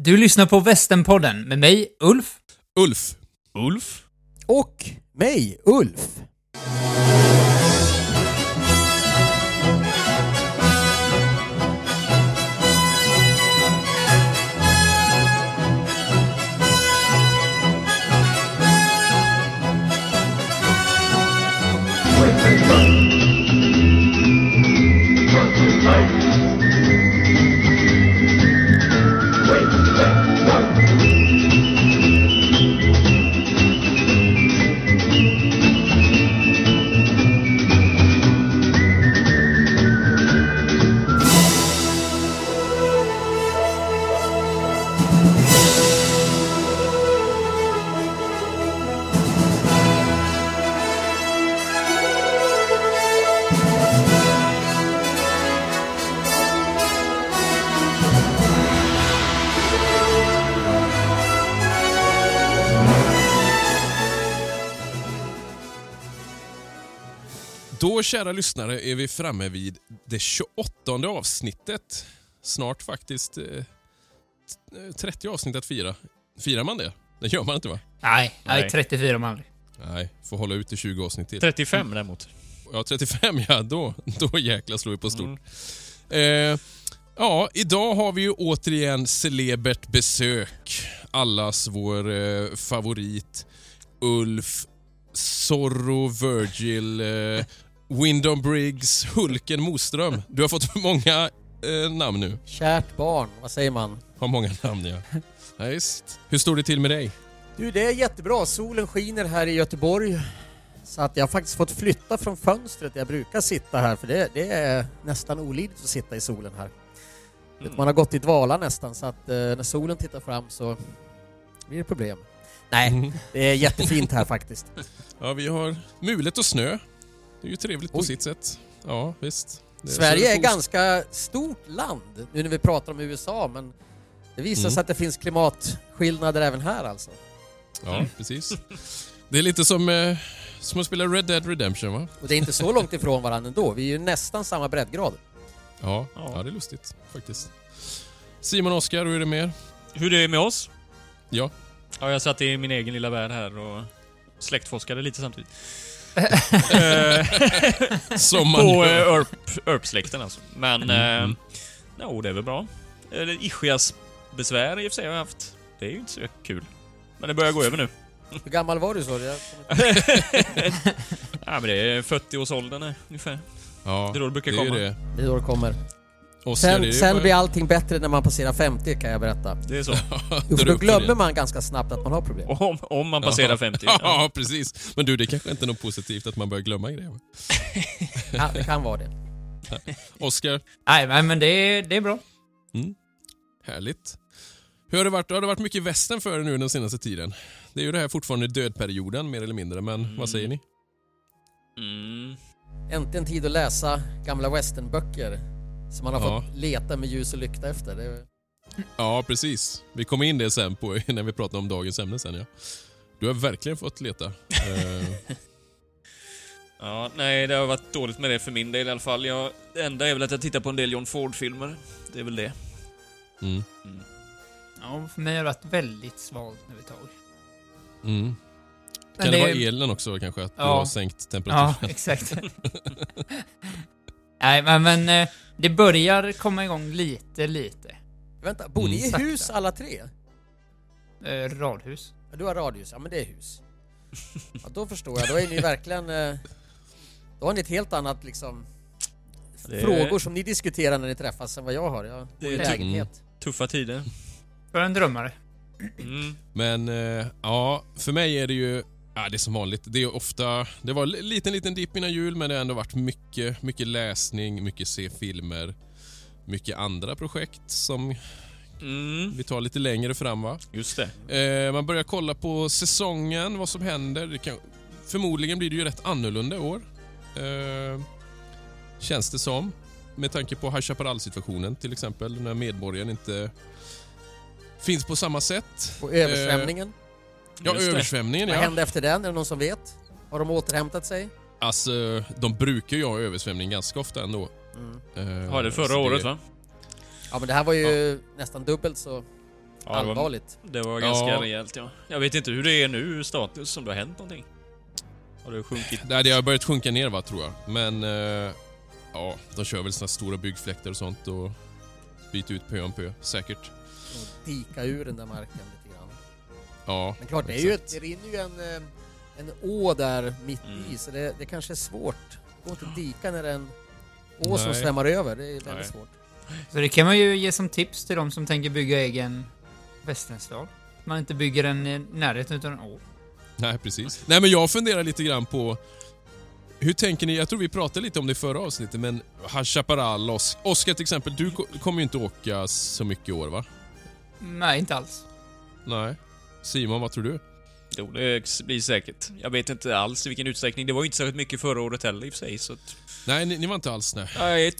Du lyssnar på Västernpodden med mig, Ulf. Ulf. Ulf? Och mig, Ulf. Då, kära lyssnare, är vi framme vid det 28 avsnittet. Snart faktiskt eh, t- 30 avsnitt att fira. Firar man det? Det gör man inte va? Nej, nej, Nej. 34 man aldrig. Nej, får hålla ut i 20 avsnitt till. 35 däremot. Ja, 35 ja, då, då jäklar slår vi på stort. Mm. Eh, ja, idag har vi ju återigen celebert besök. Allas vår eh, favorit Ulf Zorro, Virgil, eh, Wyndham Briggs, Hulken Moström. Du har fått många eh, namn nu. Kärt barn, vad säger man? Har många namn ja. ja visst. Hur står det till med dig? Du, det är jättebra. Solen skiner här i Göteborg. Så att jag har faktiskt fått flytta från fönstret jag brukar sitta här, för det, det är nästan olidligt att sitta i solen här. Vet, Man har gått i dvala nästan, så att eh, när solen tittar fram så blir det problem. Nej, det är jättefint här faktiskt. Ja, vi har mulet och snö. Det är ju trevligt på Oj. sitt sätt. Ja, visst. Det- Sverige är det ganska stort land, nu när vi pratar om USA, men det visar Mm. sig att det finns klimatskillnader även här alltså. Ja, precis. Det är lite som, eh, som att spela Red Dead Redemption, va? Och det är inte så långt ifrån varandra ändå, vi är ju nästan samma breddgrad. Ja, Ja. ja. det är lustigt faktiskt. Simon och Oskar, hur är det med er? Hur det är med oss? Ja. Ja, jag satt i min egen lilla värld här och släktforskade lite samtidigt. Eh, Som man På gör. eh, Örp- Örpsläkten alltså. Men... Mm. Eh, jo, det är väl bra. Ischias besvär i och för sig har jag haft. Det är ju inte så kul. Men det börjar gå över nu. Hur gammal var du så? Inte- Ja, men det är 40-årsåldern eh, ungefär. Ja, det är då det brukar är ju komma. det. Det är då det kommer. Är Sen, sen bara- blir allting bättre när man passerar 50 kan jag berätta. Det är så. Då Jo, för då glömmer man ganska snabbt att man har problem. Om, om man passerar 50. Ja. Ja, precis. Men du, det kanske inte är något positivt att man börjar glömma grejer. Ja, det kan vara det. Oskar, Nej, men- det är, det är bra. härligt. Hur har det varit? Har det varit mycket västern för er nu den senaste tiden? Det är ju det här fortfarande dödperioden mer eller mindre, men vad säger ni? Mm. Äntligen tid att läsa gamla westernböcker som man har Ja. fått leta med ljus och lykta efter. Det. Ja, precis. Vi kommer in det sen på, när vi pratar om dagens ämne sen. Ja. Du har verkligen fått leta. Eh, Ja, nej, det har varit dåligt med det för min del i alla fall. Jag, det enda är väl att jag tittar på en del John Ford-filmer. Det är väl det. mm, Ja, för mig har det varit väldigt svalt nu ett tag. mm. Men Kan det, det- vara elen också kanske? Att du Ja. har sänkt temperaturen? Ja, exakt. Nej, men, men eh, det börjar komma igång lite, lite. Vänta, bor ni i hus alla tre? Eh, radhus. Ja, Du har radhus, ja men det är hus. Ja, då förstår jag, då är ni verkligen... eh, Då har ni ett helt annat liksom... Det är- Frågor som ni diskuterar när ni träffas än vad jag har. Jag bor i Det är- lägenhet. Tuffa tider. För en drömmare. Mm. Men eh, ja, för mig är det ju ja, det är som vanligt. Det är ofta, det var en liten, liten dipp innan jul men det har ändå varit mycket, mycket läsning, mycket se filmer, mycket andra projekt som Mm. vi tar lite längre fram va. Just det. Eh, man börjar kolla på säsongen, vad som händer. Det kan, förmodligen blir det ju rätt annorlunda i år. Eh, känns det som. Med tanke på High Chaparral-situationen till exempel, när medborgaren inte finns på samma sätt. Och översvämningen. Ja, Just det. översvämningen Vad ja. hände efter den? Är det någon som vet? Har de återhämtat sig? Alltså, de brukar ju ha översvämning ganska ofta ändå. Mm. Eh, Har det förra så året va? Ja men det här var ju nästan dubbelt så... Ja, det var- allvarligt. Det var ganska Ja. rejält ja. Jag vet inte hur det är nu, status, om det har hänt någonting. Har det sjunkit? Nej, det har börjat sjunka ner va, tror jag. Men eh, ja, de kör väl såna stora byggfläktar och sånt och byter ut pö om pö, säkert. Och dika ur den där marken. Ja, Men klart, det, är ju ett, det rinner ju en, eh, en å där mitt Mm. i, så det, det kanske är svårt. Det går inte att dika när det är en å som Nej. svämmar över. Det är väldigt Nej. svårt. Så det kan man ju ge som tips till de som tänker bygga egen västernstad. Man inte bygger den i närheten utav en å. Nej, precis. Nej, men jag funderar lite grann på hur tänker ni? Jag tror vi pratade lite om det i förra avsnittet, men High Chaparral, Os- Oskar till exempel, du ko- kommer ju inte åka så mycket i år va? Nej, inte alls. Nej. Simon, vad tror du? Jo, det blir säkert. Jag vet inte alls i vilken utsträckning. Det var ju inte särskilt mycket förra året heller i och för sig, så att... Nej, ni, ni var inte alls nej. Nej,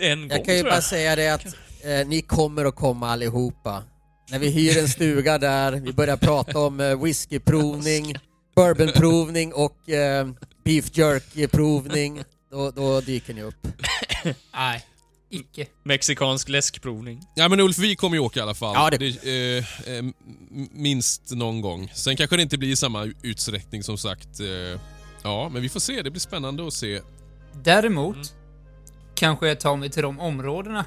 en gång Jag kan ju bara säga det att eh, ni kommer att komma allihopa. När vi hyr en stuga där, vi börjar prata om eh, whiskyprovning, bourbonprovning och eh, beef jerky-provning, då, då dyker ni upp. Nej, icke. Mexikansk läskprovning. Ja men Ulf, vi kommer ju åka i alla fall. Ja, det- eh, eh, m- minst någon gång. Sen kanske det inte blir i samma utsträckning som sagt. Eh, ja, men vi får se. Det blir spännande att se. Däremot Mm. kanske jag tar mig till de områdena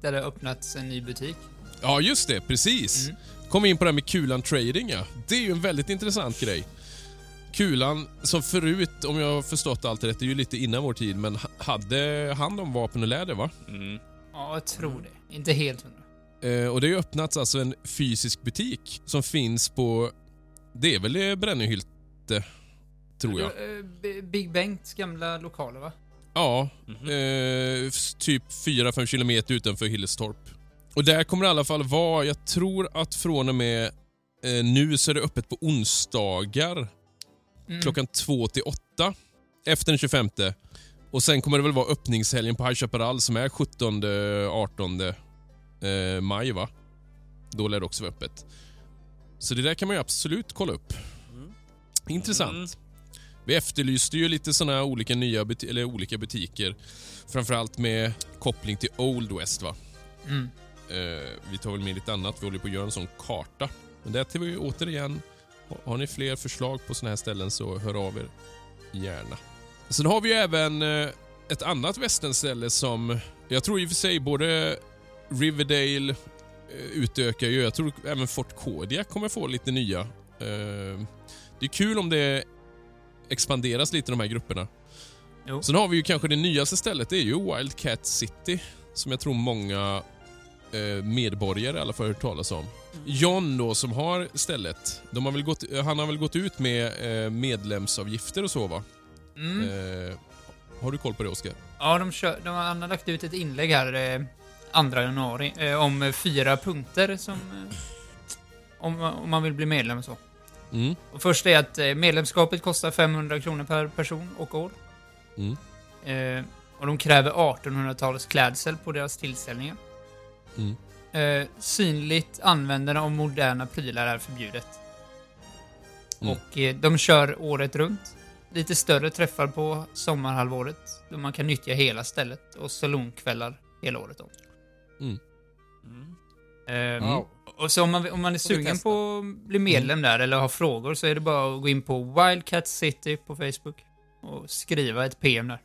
där det har öppnats en ny butik. Ja, just det. Precis. Mm. Kom in på det här med Kulan Trading, ja. Det är ju en väldigt intressant grej. Kulan, som förut, om jag har förstått allt rätt, det är ju lite innan vår tid, men ha- hade hand om vapen och läder, va? Mm. Ja, jag tror det. Inte helt hundra. Eh, och det har ju öppnats alltså en fysisk butik som finns på... Det är väl eh, Brännöhylte, tror jag. Eh, B- Big Bengts gamla lokaler, va? Ja, Mhm. eh, s- typ 4-5 kilometer utanför Hillestorp. Och där kommer det i alla fall vara, jag tror att från och med eh, nu så är det öppet på onsdagar Mm. klockan 2 till 8 efter den 25. Och sen kommer det väl vara öppningshelgen på High Chaparral som är 17-18 eh, maj va? Då lär det också vara öppet. Så det där kan man ju absolut kolla upp. Mm. Intressant. Mm. Vi efterlyste ju lite såna här olika nya buti- eller olika butiker. Framförallt med koppling till Old West va? Mm. Eh, vi tar väl med lite annat. Vi håller på att göra en sån karta. Men det till vi återigen, har- ni fler förslag på såna här ställen så hör av er gärna. Sen har vi även eh, ett annat västernställe som jag tror i och för sig både Riverdale eh, utökar ju. Jag tror även Fort Kodiak kommer få lite nya. Eh, det är kul om det expanderas lite de här grupperna. Jo. Sen har vi ju kanske det nyaste stället, det är ju Wildcat City. Som jag tror många medborgare i alla fall hört talas om. John då som har stället, de har väl gått, han har väl gått ut med eh, medlemsavgifter och så va? Mm. Eh, har du koll på det Oskar? Ja, de kör, de, han har lagt ut ett inlägg här eh, 2 januari eh, om eh, fyra punkter som... Eh, om, om man vill bli medlem och så. Mm. Och först är att eh, medlemskapet kostar 500 kronor per person och år. Mm. Eh, och de kräver 1800-talets klädsel på deras tillställningar. Mm. Eh, synligt användande av moderna prylar är förbjudet. Mm. Och eh, de kör året runt. Lite större träffar på sommarhalvåret. Då man kan nyttja hela stället. Och salongkvällar hela året om. Mm. Eh, Wow. Och så om man, om man är sugen på att bli medlem där eller har frågor så är det bara att gå in på Wildcat City på Facebook. Och skriva ett PM där.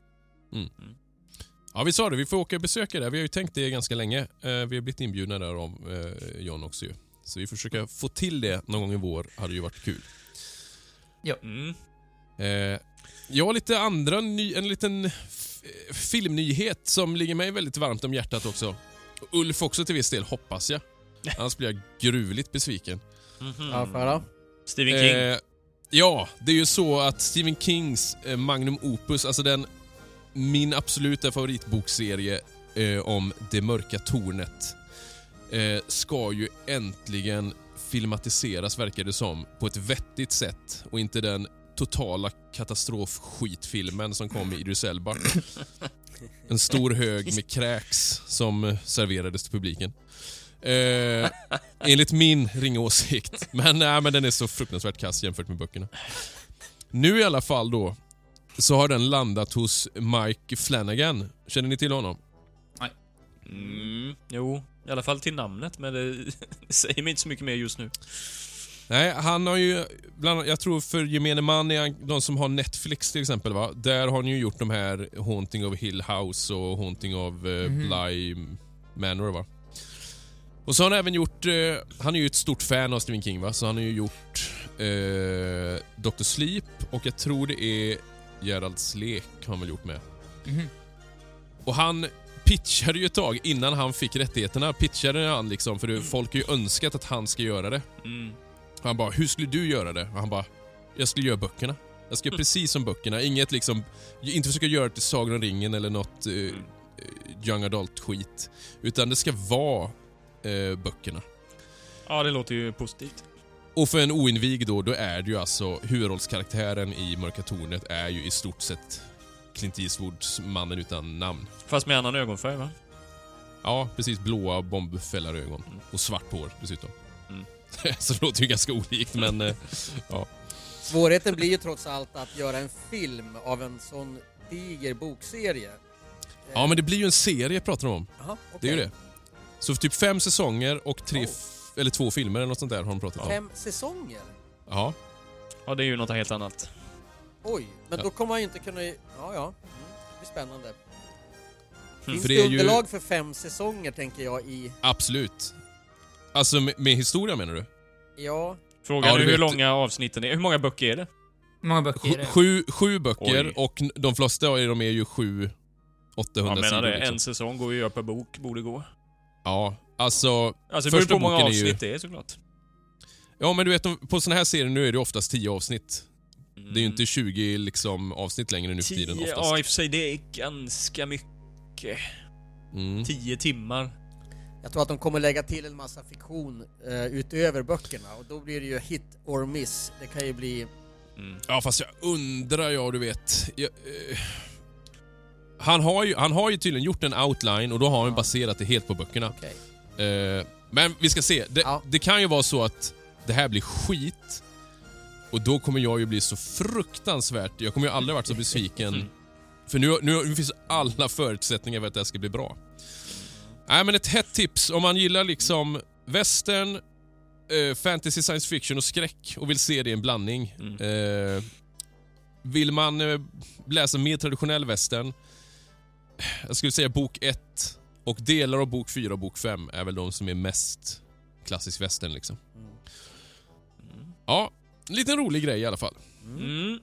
Ja, vi sa det. Vi får åka och besöka det. Vi har ju tänkt det ganska länge. Eh, vi har blivit inbjudna där av eh, John också ju. Så vi får försöka få till det någon gång i vår. hade ju varit kul. Mm. Eh, jag har lite andra, ny, en liten filmnyhet som ligger mig väldigt varmt om hjärtat också. Ulf också till viss del, hoppas jag. Annars blir jag gruvligt besviken. Ja, jag höra? Stephen King. Eh, ja, det är ju så att Stephen Kings Magnum Opus, alltså den min absoluta favoritbokserie eh, om Det mörka tornet, eh, ska ju äntligen filmatiseras, verkar det som, på ett vettigt sätt och inte den totala katastrofskitfilmen som kom i Idris Elba. En stor hög med kräks som serverades till publiken. Eh, enligt min ringa åsikt. Men, nej, men den är så fruktansvärt kass jämfört med böckerna. Nu i alla fall då, så har den landat hos Mike Flanagan. Känner ni till honom? Mm. Jo, I alla fall till namnet, men det, det säger mig inte så mycket mer just nu. Nej, han har ju, bland, jag tror för gemene man, är han, de som har Netflix till exempel, va? där har ni ju gjort de här Haunting of Hill House och Haunting of eh, Mhm. Bly Manor. Va? Och så har han även gjort, eh, han är ju ett stort fan av Stephen King, va? så han har ju gjort eh, Dr. Sleep och jag tror det är Geralds lek har han väl gjort med. Mhm. Och han pitchade ju ett tag innan han fick rättigheterna. Pitchade han liksom, för folk har ju önskat att han ska göra det. Mm. Han bara, hur skulle du göra det? Och han bara, jag skulle göra böckerna. Jag ska göra precis som böckerna. Inget liksom, inte försöka göra det till Sagan om ringen eller något eh, eh, young adult-skit. Utan det ska vara eh, böckerna. Ja, det låter ju positivt. Och för en oinvigd då, då är det ju alltså huvudrollskaraktären i Mörka Tornet är ju i stort sett Clint Eastwoods mannen utan namn. Fast med annan ögonfärg, va? Ja, precis. Blåa bombfällarögon. Mm. Och svart hår dessutom. Mm. Så det låter ju ganska olikt, men... eh, Svårigheten blir ju trots allt att göra en film av en sån diger bokserie. Ja, men det blir ju en serie pratar om. Jaha, Det är ju det. Så för typ fem säsonger och tre... Oh. Eller två filmer eller något sånt där har de pratat om. Fem säsonger? Ja. Ja, det är ju något helt annat. Oj, men Ja. då kommer man ju inte kunna... Ja, ja. Mm, det blir spännande. Finns För det, det är ju- underlag för fem säsonger, tänker jag, i... Absolut. Alltså med, med historia menar du? Ja, Frågan Ja, är hur vet- långa avsnitten är. Hur många böcker är det? Hur många böcker är Sju, det? sju, sju böcker Oj. och n- de flesta av dem är ju sju 800 Jag menar sidor. det, liksom. en säsong går ju att göra per bok, borde gå. Ja, alltså... Alltså det Första på hur många boken är ju- avsnitt det är såklart. Ja men du vet, på såna här serier nu är det oftast 10 avsnitt. Mm. Det är ju inte 20 liksom, avsnitt längre nu för tiden oftast. ja i och för sig det är ganska mycket. Mm. Tio timmar. jag tror att de kommer lägga till en massa fiktion eh, utöver böckerna och då blir det ju hit or miss. Det kan ju bli... Mm. Ja fast jag undrar, ja du vet. Jag, eh, han, har ju, han har ju tydligen gjort en outline och då har han Ja. baserat det helt på böckerna. Okej. Eh, men vi ska se. Det, Ja. det kan ju vara så att det här blir skit. Och då kommer jag ju bli så fruktansvärt... Jag kommer ju aldrig varit så besviken. Mm. För nu, nu, nu finns alla förutsättningar för att det här ska bli bra. Nej men ett hett tips om man gillar liksom western, eh, fantasy, science fiction och skräck och vill se det i en blandning. Mm. Eh, vill man eh, läsa mer traditionell western, jag skulle säga bok 1 och delar av bok 4 och bok 5 är väl de som är mest klassisk western liksom. Mm. Ja, en liten rolig grej i alla fall. Mm.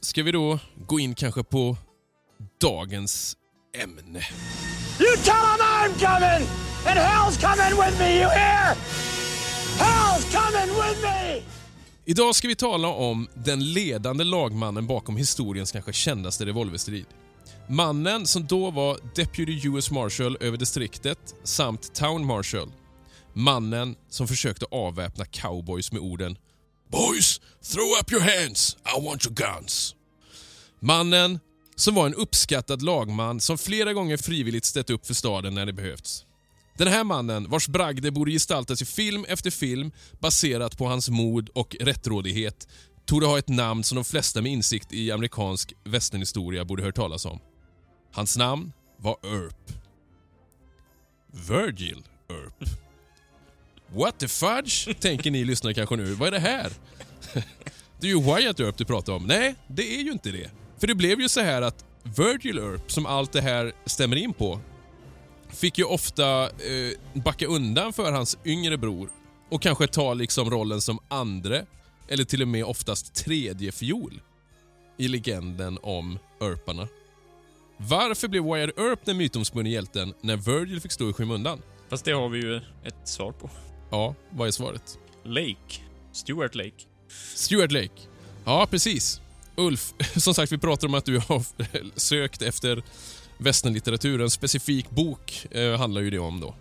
Ska vi då gå in kanske på dagens ämne? You tell him I'm coming! And hell's coming with me, you hear? Hell's coming with me! Idag ska vi tala om den ledande lagmannen bakom historiens kanske kändaste revolverstrid. Mannen som då var Deputy US Marshal över distriktet samt Town Marshal. Mannen som försökte avväpna cowboys med orden “Boys, throw up your hands, I want your guns”. Mannen som var en uppskattad lagman som flera gånger frivilligt ställt upp för staden när det behövts. Den här mannen, vars bragder borde gestaltas i film efter film baserat på hans mod och rättrådighet, torde ha ett namn som de flesta med insikt i amerikansk västernhistoria borde hört talas om. Hans namn var Earp. Virgil Earp. What the fudge? Tänker ni lyssnare kanske nu. Vad är det här? Det är ju Wyatt Earp du pratar om. Nej, det är ju inte det. För det blev ju så här att Virgil Earp, som allt det här stämmer in på, fick ju ofta eh, backa undan för hans yngre bror och kanske ta liksom rollen som andre eller till och med oftast tredje fiol i legenden om Earparna. Varför blev Wyatt Earp den mytomspunne hjälten när Virgil fick stå i skymundan? Fast det har vi ju ett svar på. Ja, vad är svaret? Lake. Stuart Lake. Stuart Lake. Ja, precis. Ulf, som sagt vi pratar om att du har sökt efter västernlitteratur. En specifik bok eh, handlar ju det om då.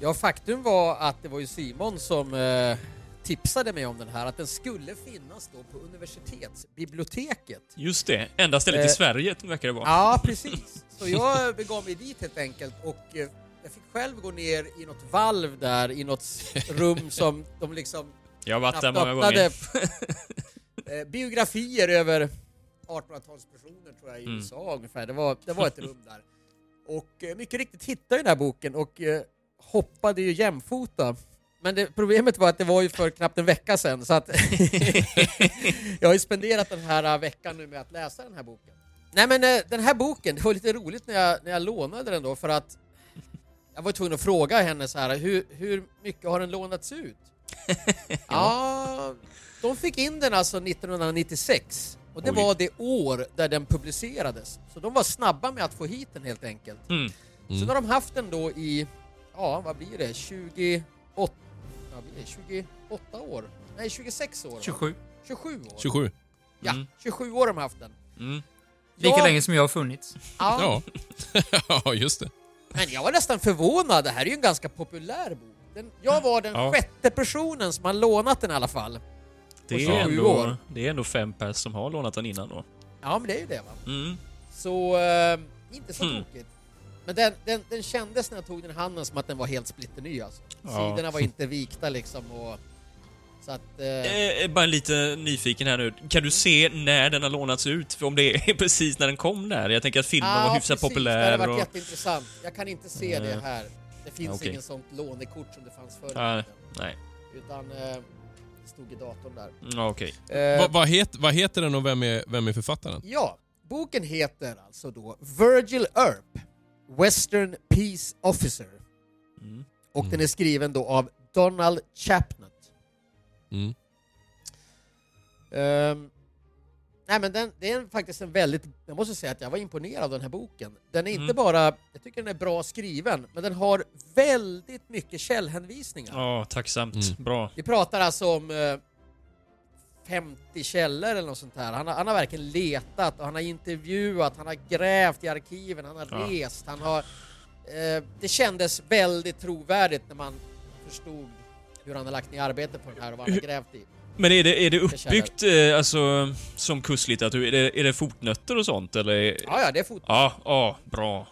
Ja, faktum var att det var ju Simon som eh, tipsade mig om den här, att den skulle finnas då på universitetsbiblioteket. Just det. Enda stället i Eh, Sverige verkar det vara. Ja, precis. Så jag begav mig dit helt enkelt och eh, jag fick själv gå ner i något valv där, i något rum som de liksom Jag har varit där många gånger. Eh, Biografier över 1800-talspersoner tror jag i Mm. USA ungefär. Det var, det var ett rum där. Och eh, mycket riktigt hittade jag den här boken och eh, hoppade ju jämfota. Men det, problemet var att det var ju för knappt en vecka sedan så att jag har ju spenderat den här äh, veckan nu med att läsa den här boken. Nej men äh, den här boken, det var lite roligt när jag, när jag lånade den då för att jag var tvungen att fråga henne så här, hur, hur mycket har den lånats ut? ja, de fick in den alltså 1996 och det Oj. var det år där den publicerades. Så de var snabba med att få hit den helt enkelt. Mm. Sen har de haft den då i, ja vad blir det, 28, vad blir det, 28 år? Nej 26 år? va? 27. 27 år? 27. Ja, Mm. 27 år har de haft den. Mm. Lika Ja. länge som jag har funnits. Ja, Ja, ja just det. men jag var nästan förvånad, det här är ju en ganska populär bok. Den, jag var den Ja. sjätte personen som har lånat den i alla fall. Det, är 27 ändå, år. det är ändå fem pers som har lånat den innan då. Ja men det är ju det va. Mm. Så, eh, inte så Hmm. tokigt. Men den, den, den kändes när jag tog den i handen som att den var helt splitterny alltså. Ja. Sidorna var inte vikta liksom och... Så att... Eh, Eh, bara lite nyfiken här nu. Kan du se när den har lånats ut? För om det är precis när den kom där. Jag tänker att filmen var hyfsat precis, populär. Det hade varit och... jätteintressant. Jag kan inte se det Eh. här. Det finns Okej. ingen sånt lånekort som det fanns förr. Nej, nej. Utan eh, det stod i datorn där. Mm, ja, Okej. Eh, Vad vad het, vad heter den och vem är, vem är författaren? Ja, boken heter alltså då Virgil Earp, Western Peace Officer. Mm. Och den är skriven då av Donald Chapnut. Mm. Ehm, nej men den, det är faktiskt en väldigt, jag måste säga att jag var imponerad av den här boken. Den är inte Mm. bara, jag tycker den är bra skriven, men den har väldigt mycket källhänvisningar. Ja, tacksamt. Mm. Bra. Vi pratar alltså om eh, 50 källor eller något sånt här. Han har, han har verkligen letat och han har intervjuat, han har grävt i arkiven, han har Ja. rest, han har... Eh, det kändes väldigt trovärdigt när man förstod hur han har lagt ner arbete på den här och vad han har grävt i. Men är det, är det uppbyggt eh, alltså, som kurslitteratur? Är det, är det fotnötter och sånt eller? Ja, ja, det är fot. Ja, ja, bra.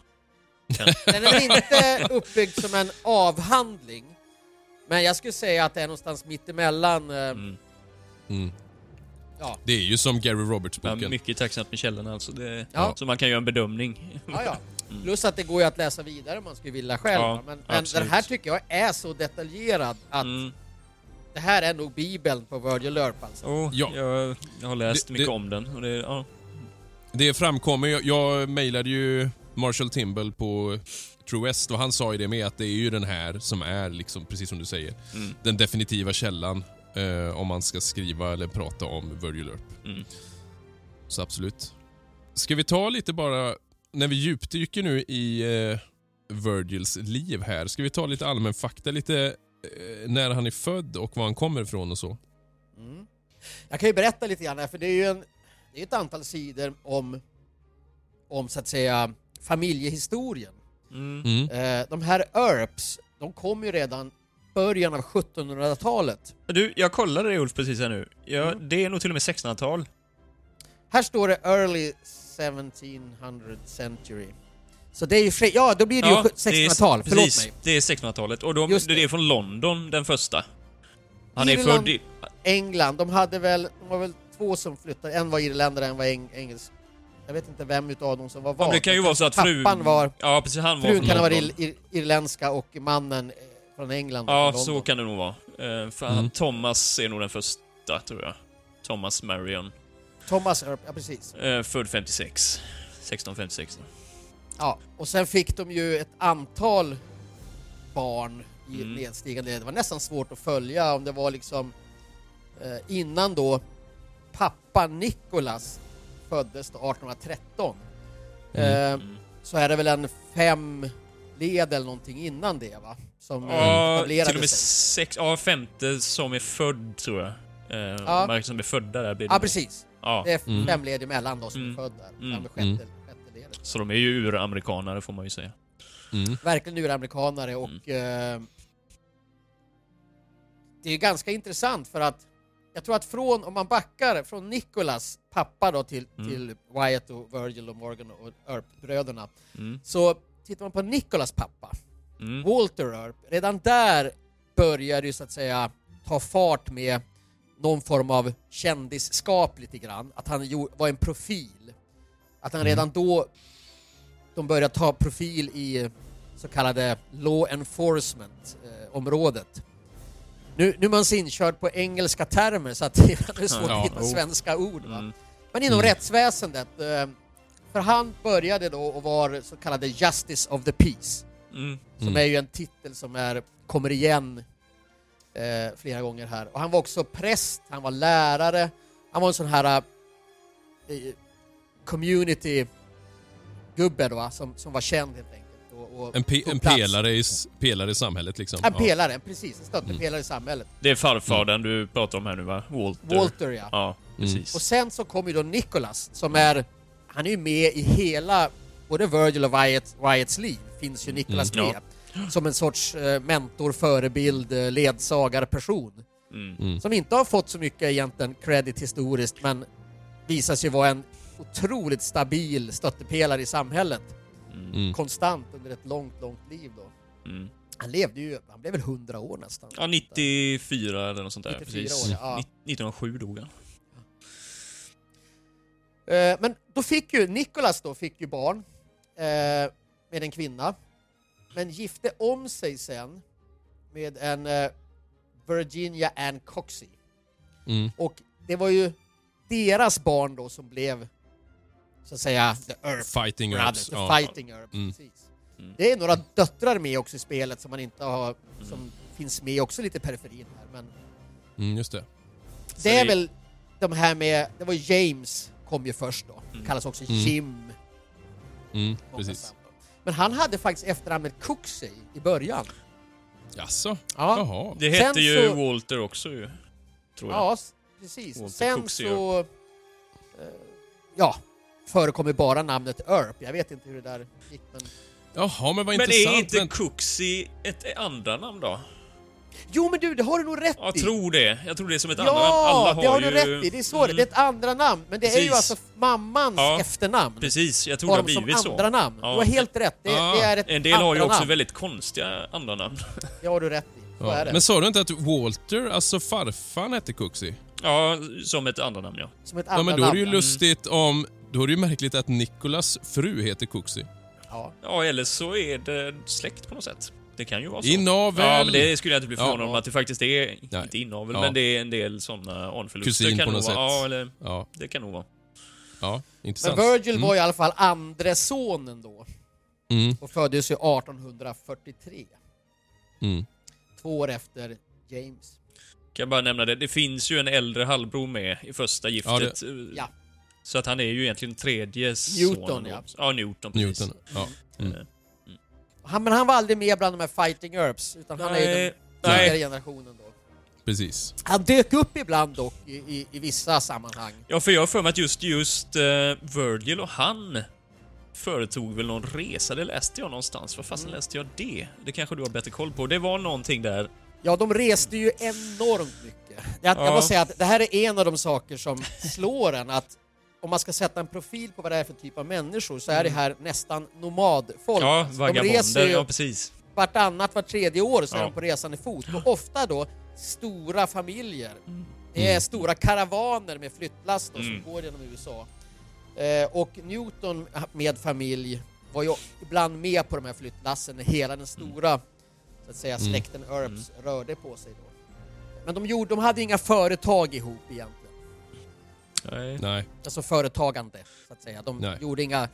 Den är inte uppbyggd som en avhandling, men jag skulle säga att det är någonstans mittemellan. Eh, Mm. Mm. Ja, Det är ju som Gary Ja, Roberts-boken. mycket tacksamt med källorna alltså. Det, Ja. Så man kan göra en bedömning. ja, ja. Mm. Plus att det går ju att läsa vidare om man skulle vilja själv. Ja, men men den här tycker jag är så detaljerad att Mm. det här är nog bibeln på Virgil Earp alltså. Oh, Ja. jag, jag har läst Det- mycket det- om den. Och det, ja. Det framkommer, jag, jag mejlade ju Marshall Timble på True West och han sa ju det med att det är ju den här som är, liksom, precis som du säger, Mm. den definitiva källan eh, om man ska skriva eller prata om Virgil Earp. Mm. Så absolut. Ska vi ta lite bara, när vi djupdyker nu i eh, Virgils liv här, ska vi ta lite allmän fakta, lite eh, när han är född och var han kommer ifrån och så? Mm. Jag kan ju berätta lite grann här, för det är ju en, det är ett antal sidor om, om så att säga familjehistorien. Mm. Mm. Eh, de här Earps, de kom ju redan början av 1700-talet. Du, jag kollade det Ulf precis här nu. Ja, Mm. Det är nog till och med 1600-tal. Här står det early 1700 century. Så det är ju, ja då blir det ju 1600-tal, förlåt precis, mig. Det är 1600-talet. Och de, det. det. är från London, den första. Han är Irland- född i... England, de hade väl, de var väl två som flyttade, en var irländare, en var eng engelsk. Jag vet inte vem utav dem som var Ja, vad. men det kan ju vara så att frun... Pappan var, Ja, precis. Han var frun kan ha varit ir, ir, irländska och mannen från England. Ja, från så kan det nog vara. Eh, för Mm. han, Thomas är nog den första, tror jag. Thomas Marion. Thomas ja precis. Eh, född 56. 1656. Ja, och sen fick de ju ett antal barn i Mm. nedstigande led. Det var nästan svårt att följa om det var liksom eh, innan då pappa Nikolas föddes då 1813. Mm. Eh, Mm. så är det väl en fem led eller någonting innan det va? Som eh, Ja, etablerade till och med sig. sex... Ja, femte som är född, tror jag. Eh, Ja. Mark som är födda där blir det Ja precis. Ja. Det är Mm. fem led emellan då som Mm. är född där. Mm. Mm. sjätte ledet. Så de är ju uramerikanare, får man ju säga. Mm. verkligen uramerikanare och eh, det är ganska intressant för att jag tror att från, om man backar från Nicholas pappa då till, Mm. till Wyatt och Virgil och Morgan och Earp-bröderna Mm. så tittar man på Nicholas pappa, Mm. Walter Earp, redan där börjar det ju så att säga ta fart med någon form av kändisskap lite grann, att han var en profil. Att han Mm. redan då de började ta profil i så kallade law enforcement-området. Nu, nu är man så inkörd på engelska termer så att det är svårt Ja, att hitta jo. svenska ord. Va? Mm. Men inom Mm. rättsväsendet, eh, för han började då och var så kallade Justice of the Peace, Mm. som Mm. är ju en titel som är, kommer igen eh, flera gånger här. Och han var också präst, han var lärare, han var en sån här eh, community-gubbe då, som, som var känd helt enkelt. Och, och En, pe en pelare, i, pelare i samhället liksom. En Ja. pelare, precis. En stöttepelare Mm. i samhället. Det är farfadern du pratar om här nu va? Walter. Walter, ja. Ja, precis. Och sen så kommer ju då Nicholas som är, han är ju med i hela, både Virgil och Wyatt, Wyatts liv finns ju Nicholas Mm, med. Som en sorts eh, mentor, förebild, eh, ledsagarperson. Mm. Mm. Som inte har fått så mycket egentligen credit historiskt men visar sig vara en otroligt stabil stöttepelare i samhället. Mm. Konstant under ett långt, långt liv då. Mm. Han levde ju, han blev väl 100 år nästan. Ja, 94 eller något sånt där. 94 precis. år, ja. Ni- 1907 dog han. Eh, Men då fick ju Nicholas då fick ju barn eh, med en kvinna, men gifte om sig sen med en eh, Virginia Ann Coxey. Mm. Och det var ju deras barn då som blev så att säga the Earp Fighting Brothers, Herbs. the Ja. Fighting Earp. Mm. Precis. Mm. Det är några döttrar med också i spelet som man inte har, som finns med också lite i periferin här. Men Mm, just det. det är det- väl de här med, det var James kom ju först då, Mm. kallas också Mm. Jim. Mm, precis. Men han hade faktiskt efternamnet Cooksey i början. Jaså? Ja, Jaha. Det Sen hette ju så- Walter också ju. Tror jag. ja precis. Walter Sen Cooksey, så... eh, ja, förekommer bara namnet Earp. Jag vet inte hur det där gick men... Jaha, men vad Men intressant. är inte Men- Cooksey ett andra namn då? Jo men du, det har du nog rätt Jag i! tror det. Jag tror det är som ett andra namn. Ja, Alla har det har ju... du rätt i. Det är så det Mm, Det är ett andra namn. Men det är ju Precis. alltså mammans Ja, efternamn. Precis, jag tror Har det de har som blivit så. andra namn. Ja. Du har helt rätt. Det, Ah. det är ett En del har ju också namn. väldigt konstiga andra namn. Det har du rätt i. Ja. är det. Men sa du inte att Walter, alltså farfan hette Cooksey? Ja, som ett andra namn ja. Som ett Ja, andra men då är det ju namn. lustigt om... Då är det ju märkligt att Nicholas fru heter Cooksey. Ja. Ja, eller så är det släkt på något sätt. Det kan ju vara så. Inavel! Ja, men det skulle jag inte bli Ja. förvånad om att det faktiskt är, Nej. inte inavel, Ja. men det är en del sådana anförluster. Kusin kan på nog något vara. sätt. Ja, eller Ja, det kan nog vara. ja Men intressant. Virgil Mm. var i alla fall andre sonen då Mm, och föddes ju 1843. mm. Två år efter James. Kan jag bara nämna det, det finns ju en äldre halvbror med i första giftet. Ja. Så att han är ju egentligen tredje Newton, sonen. ja. Ja, Newton, precis. Newton. Ja. Mm. Han, men han var aldrig med bland de här Fighting Earps, utan han är ju Nej, den tidigare generationen då. Precis. Han dök upp ibland dock i, i, i vissa sammanhang. Ja, för jag har för mig att just, just uh, Virgil och han företog väl någon resa, det läste jag någonstans. Var fasen Mm. läste jag det? Det kanske du har bättre koll på. Det var någonting där. Ja, de reste ju enormt mycket. Jag, jag Ja. måste säga att det här är en av de saker som slår en att om man ska sätta en profil på vad det är för typ av människor så är det här nästan nomadfolk. Ja, Alltså, de reser vagabonder. ju Ja, precis. vartannat, var tredje år så är Ja. de på resande fot. Och ofta då stora familjer. Det är stora karavaner med flyttlass då, Mm. som går genom USA. Eh, och Newton med familj var ju ibland med på de här flyttlassen när hela den stora så att säga, Mm. släkten Earps rörde på sig. Då. Men de, gjorde, de hade inga företag ihop egentligen. Nej. Nej. Alltså företagande, så att säga. De Nej. gjorde inga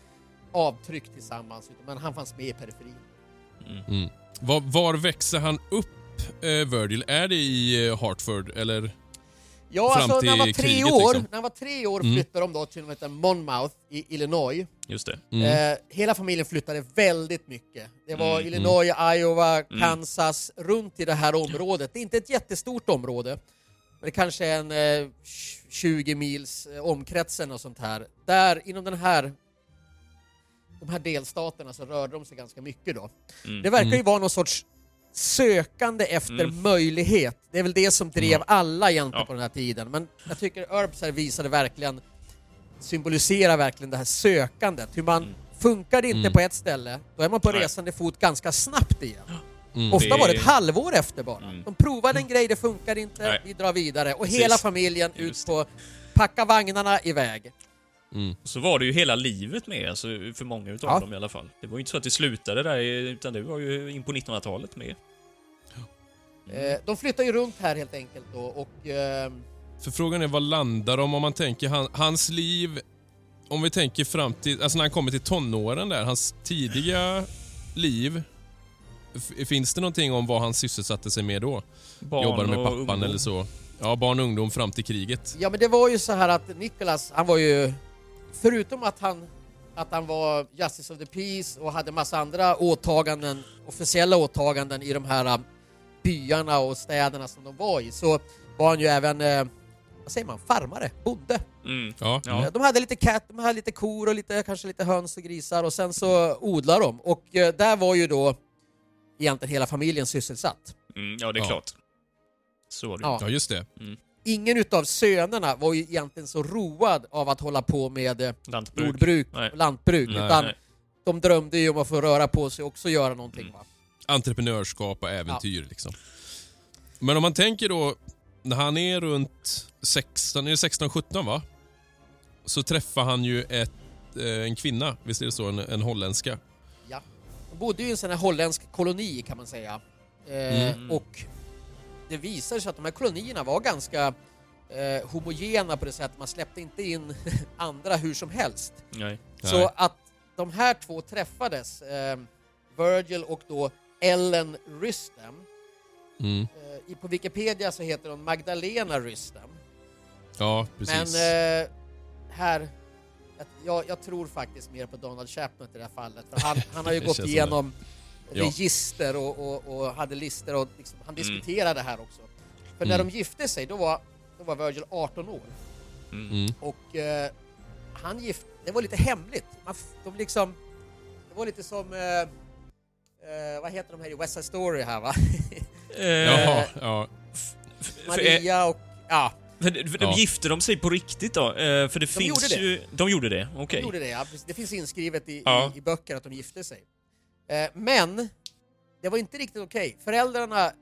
avtryck tillsammans, men han fanns med i periferin. Mm. Var, var växer han upp, eh, Virgil? Är det i eh, Hartford, eller? Ja, Fram alltså när han var till tre kriget, år, liksom. när han var tre år Mm. flyttade de då till heter Monmouth i Illinois. Just det. Mm. Eh, hela familjen flyttade väldigt mycket. Det var Mm. Illinois, Iowa, Kansas, runt i det här området. Det är inte ett jättestort område, men det kanske är en eh, 20 mils eh, omkretsen och sånt här. Där, inom den här de här delstaterna så rörde de sig ganska mycket då. Mm. Det verkar ju vara någon sorts sökande efter Mm. möjlighet. Det är väl det som drev alla egentligen Ja. på den här tiden. Men jag tycker Herbs här visade verkligen, symboliserar verkligen det här sökandet. Hur man, Mm. funkar det inte Mm. på ett ställe, då är man på Nej. resande fot ganska snabbt igen. Mm. Ofta Det- var det ett halvår efter bara. Mm. De provade en grej, det funkar inte, Nej. vi drar vidare. Och Precis. hela familjen ut på, packa vagnarna iväg. Mm. Så var det ju hela livet med, alltså, för många utav Ja. dem i alla fall. Det var ju inte så att det slutade där, utan det var ju in på 1900-talet med. Eh, de flyttar ju runt här helt enkelt då och eh, För frågan är vad landar de om man tänker han, hans liv, om vi tänker fram till, alltså när han kommer till tonåren där, hans tidiga liv. Finns det någonting om vad han sysselsatte sig med då? Barn Jobbade med pappan ungdom. eller så? Ja, barn och ungdom fram till kriget. Ja men det var ju så här att Nicholas, han var ju förutom att han att han var Justice of the Peace och hade massa andra åtaganden, officiella åtaganden i de här äh, byarna och städerna som de var i, så var han ju även, eh, vad säger man, farmare, bonde. Mm. Ja. Ja. De hade lite katt, de hade lite kor och lite, kanske lite höns och grisar och sen så odlar de och eh, där var ju då egentligen hela familjen sysselsatt. Mm, ja, det är Ja. klart. Så var det Ja. ja, just det. Ingen utav sönerna var ju egentligen så road av att hålla på med eh, Lantbruk. jordbruk och lantbruk, Nej, utan nej. de drömde ju om att få röra på sig och också göra någonting. Mm. Va? Entreprenörskap och äventyr liksom. Men om man tänker då, när han är runt 16, är det 16-17 va? Så träffar han ju ett, eh, en kvinna, visst är det så? En, en holländska. De bodde ju i en sån här holländsk koloni kan man säga. Eh, Mm. Och det visade sig att de här kolonierna var ganska eh, homogena på det sättet, man släppte inte in andra hur som helst. Nej. Så Nej. att de här två träffades, eh, Virgil och då Ellen Rystem. Mm. Eh, på Wikipedia så heter hon Magdalena Rystem. Ja, Men precis. eh, här, jag, jag, tror faktiskt mer på Donald Chapman i det här fallet. För han, han har ju gått igenom Ja. register och, och, och hade listor och liksom, han Mm. diskuterade det här också. För när Mm. de gifte sig, då var, då var Virgil 18 år. Mm. Och eh, han gift, det var lite hemligt. Man, de liksom, det var lite som, eh, eh, vad heter de här i West Side Story här va? Jaha, ja. Maria och, ja, för, för, de Ja. gifte de sig på riktigt då? Eh, för det finns gjorde det. ju... De gjorde det? de Okej. gjorde det. Ja. Det finns inskrivet i, Ja. i, i böcker att de gifte sig. Eh, men det var inte riktigt okej. Föräldrarna,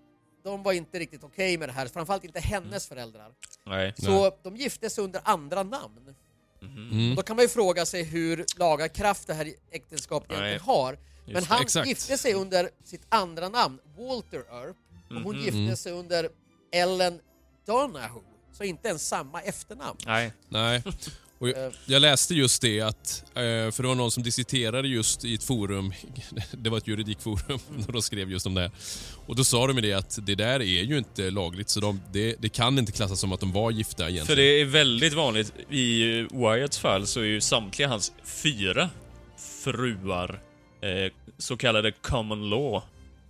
de var inte riktigt okej med det här, framförallt inte hennes föräldrar. Nej. Så de gifte sig under andra namn. Mm. Då kan man ju fråga sig hur laga kraft det här äktenskapet egentligen Nej. har. Men Just han Exakt. gifte sig under sitt andra namn, Walter Earp, och hon Mhm. gifte Mm. sig under Ellen Donahoe, så inte ens samma efternamn. Nej. Nej. Och Eh. jag, jag läste just det att, eh, för det var någon som diskuterade just i ett forum, det var ett juridikforum, och de skrev just om det här. Och då sa de det att det där är ju inte lagligt, så de, det, det kan inte klassas som att de var gifta egentligen. För det är väldigt vanligt, i Wyatts fall så är ju samtliga hans fyra fruar eh, så kallade common law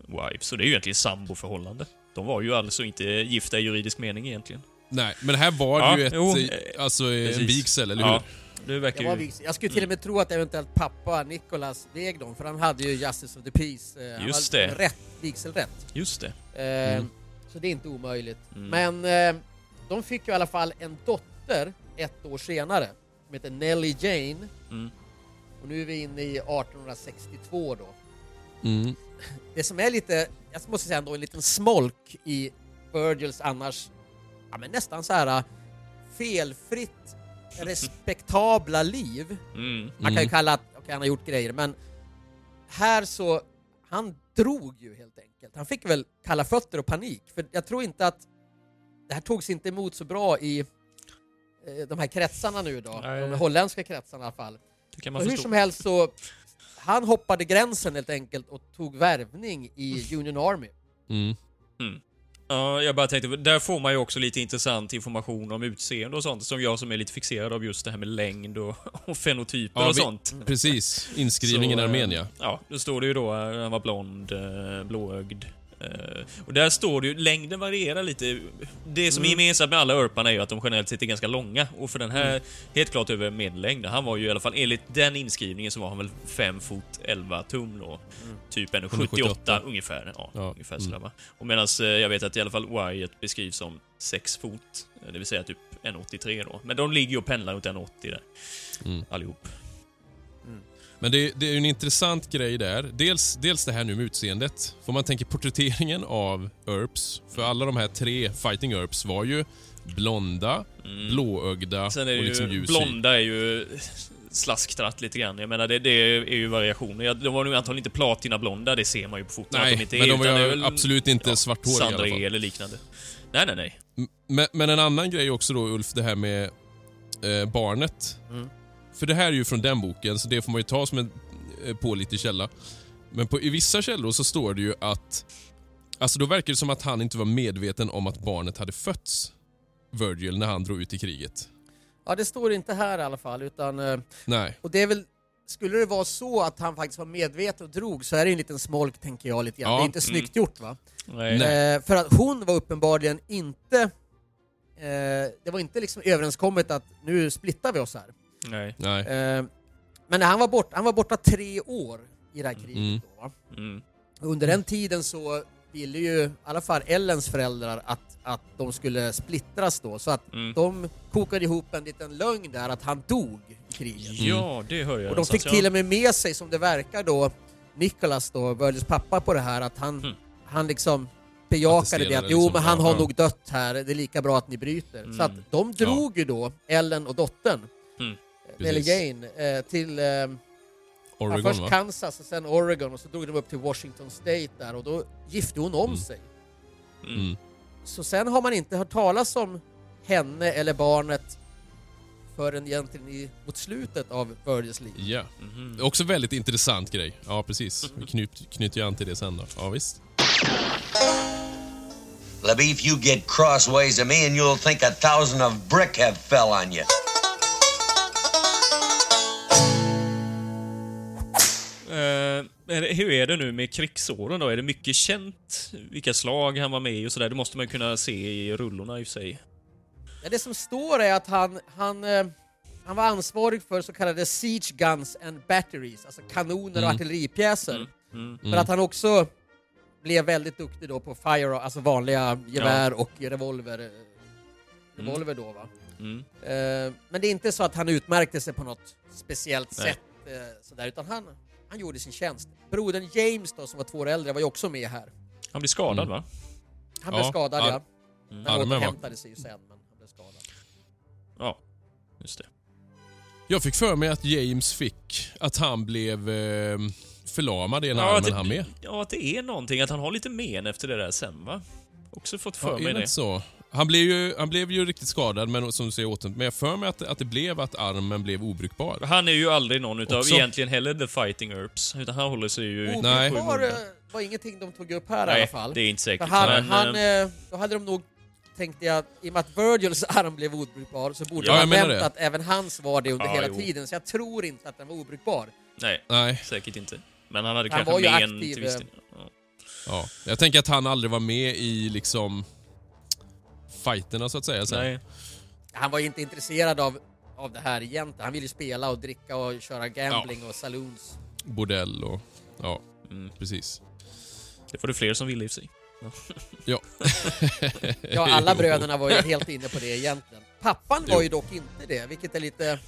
wives. Så det är ju egentligen samboförhållande. De var ju alltså inte gifta i juridisk mening egentligen. Nej, men här var det Ja, ju ett, jo, eh, alltså en vigsel, eller hur? Ja, det verkar var ju... jag skulle till och med tro att eventuellt pappa Nicholas deg dem, för han hade ju Justice of the Peace. Eh, han Just det. Rätt, vigselrätt. Just det. Eh, Mm. Så det är inte omöjligt. Mm. Men eh, de fick ju i alla fall en dotter ett år senare, som heter Nellie Jane. Mm. Och nu är vi inne i 1862 då. Mm. Det som är lite, jag måste säga ändå en liten smolk i Virgils annars, ja men nästan så här äh, felfritt respektabla liv. Mm. Man kan ju Mm. kalla att, okej han har gjort grejer, men här så, han drog ju helt enkelt. Han fick väl kalla fötter och panik, för jag tror inte att det här togs inte emot så bra i eh, de här kretsarna nu då, Nej. de holländska kretsarna i alla fall. Det kan Och man hur förstå. som helst så, han hoppade gränsen helt enkelt och tog värvning i Union Army. Mm. Ja, jag bara tänkte, där får man ju också lite intressant information om utseende och sånt, som jag som är lite fixerad av just det här med längd och, och fenotyper Ja, och vi- sånt. Precis, inskrivningen i eh, armén ja. Då står det ju då att han var blond, eh, blåögd. Eh, Och där står det ju, längden varierar lite. Det som är gemensamt med alla urparna är ju att de generellt sett är ganska långa. Och för den här, helt klart över medellängd. Han var ju i alla fall, enligt den inskrivningen så var han väl 5 fot 11 tum då. Typ 1,78 1,78 ungefär. Ja, Ja, ungefär mm. sådär va. Och medan jag vet att i alla fall Wyatt beskrivs som 6 fot. eh, Det vill säga typ 1,83 då. Men de ligger ju och pendlar runt 1,80 där. Mm. Allihop. Men det, det är ju en intressant grej där. Dels, dels det här nu med utseendet. För man tänker porträtteringen av Earps, för alla de här tre Fighting Earps var ju blonda, blåögda Mm. Sen är det och ju, liksom ljus hy. blonda är ju slasktratt lite grann. Jag menar, det, det är ju variationer. De var nog antagligen inte platinablonda, det ser man ju på foton att Nej, de inte är. men de var ju väl, absolut inte ja, svarthåriga i alla fall. eller liknande. Nej, nej, nej. Men, men en annan grej också då Ulf, det här med eh, barnet. Mm. För det här är ju från den boken, så det får man ju ta som en eh, pålitlig källa. Men på, i vissa källor så står det ju att... Alltså då verkar det som att han inte var medveten om att barnet hade fötts, Virgil, när han drog ut i kriget. Ja, det står inte här i alla fall, utan... eh, Nej. Och det är väl... Skulle det vara så att han faktiskt var medveten och drog så är det en liten smolk, tänker jag lite grann. Ja, Det är inte snyggt gjort va? Nej. Nej. Eh, för att hon var uppenbarligen inte... Eh, det var inte liksom överenskommet att nu splittar vi oss här. Nej. Nej. Eh, men när han var, bort, han var borta tre år i det här kriget Mm. då, va? Mm. Under den tiden så ville ju i alla fall Ellens föräldrar att, att de skulle splittras då, så att Mm. de kokade ihop en liten lögn där att han dog i kriget. Ja, det hör jag Och de fick till ja. och med med sig, som det verkar då, Nicholas då, Virgils pappa på det här, att han, Mm. han liksom bejakade det att jo liksom, men han ja, har ja. nog dött här, det är lika bra att ni bryter. Mm. Så att de drog ju då, Ellen och dottern, Mm. Jane, eh, till eh, ja, Oregon först va? Kansas och sen Oregon och så drog de upp till Washington State där och då gifte hon om Mm. sig. Mm. Så sen har man inte hört talas om henne eller barnet förrän egentligen i, mot slutet av Virgils liv. Ja. Mhm. Också väldigt intressant grej. Ja, precis. Vi knyt, knyter ju an till det sen då. Ja, visst. Labif, you get crossways of me and you'll think a thousand of brick have fell on you. Hur är det nu med krigsåren då? Är det mycket känt vilka slag han var med i och sådär? Det måste man kunna se i rullorna i och för sig. Ja, det som står är att han, han, eh, han var ansvarig för så kallade siege guns and batteries, alltså kanoner och Mm. artilleripjäser. Mm. Men att han också blev väldigt duktig då på fire, alltså vanliga gevär och revolver. eh, Revolver då va. Mm. Eh, men det är inte så att han utmärkte sig på något speciellt Nej. sätt sådär, utan han, han gjorde sin tjänst. Brodern James då, som var två år äldre, var ju också med här. Han blir skadad Mm. va? Han blev Ja, skadad ar- ja. Mm. Han Armen, återhämtade sig ju sen, men han blev skadad. Ja, just det. Jag fick för mig att James fick att han blev eh, förlamad i ena Ja, armen att han det, med. ja, att det är någonting. Att han har lite men efter det där sen va? Också fått för Ja, mig det det. inte så? Han blev, ju, han blev ju riktigt skadad, men som du säger återhämtad. Men jag för mig att, att det blev att armen blev obrukbar. Han är ju aldrig någon utav Också. egentligen heller the fighting herbs. Utan han håller sig ju... Nej. Obrukbar eh, var ingenting de tog upp här i alla Nej, fall. det är inte För säkert. han, men, han, eh, eh, då hade de nog, tänkte jag, i och med att Virgils arm blev obrukbar så borde Ja, de jag ha nämnt det. att även hans var det under Ja, hela jo. tiden, så jag tror inte att den var obrukbar. nej, Nej, säkert inte. Men han hade Han kanske var ju men aktiv, till viss del. Ja. ja. Jag tänker att han aldrig var med i liksom fighterna så att säga. Sen. Nej. Han var ju inte intresserad av, av det här egentligen. Han ville ju spela och dricka och köra gambling och saloons. Bordell och... Ja, Mm. precis. Det får det fler som vill i och för sig. Ja. Ja, alla Jo. bröderna var ju helt inne på det egentligen. Pappan var ju dock inte det, vilket är lite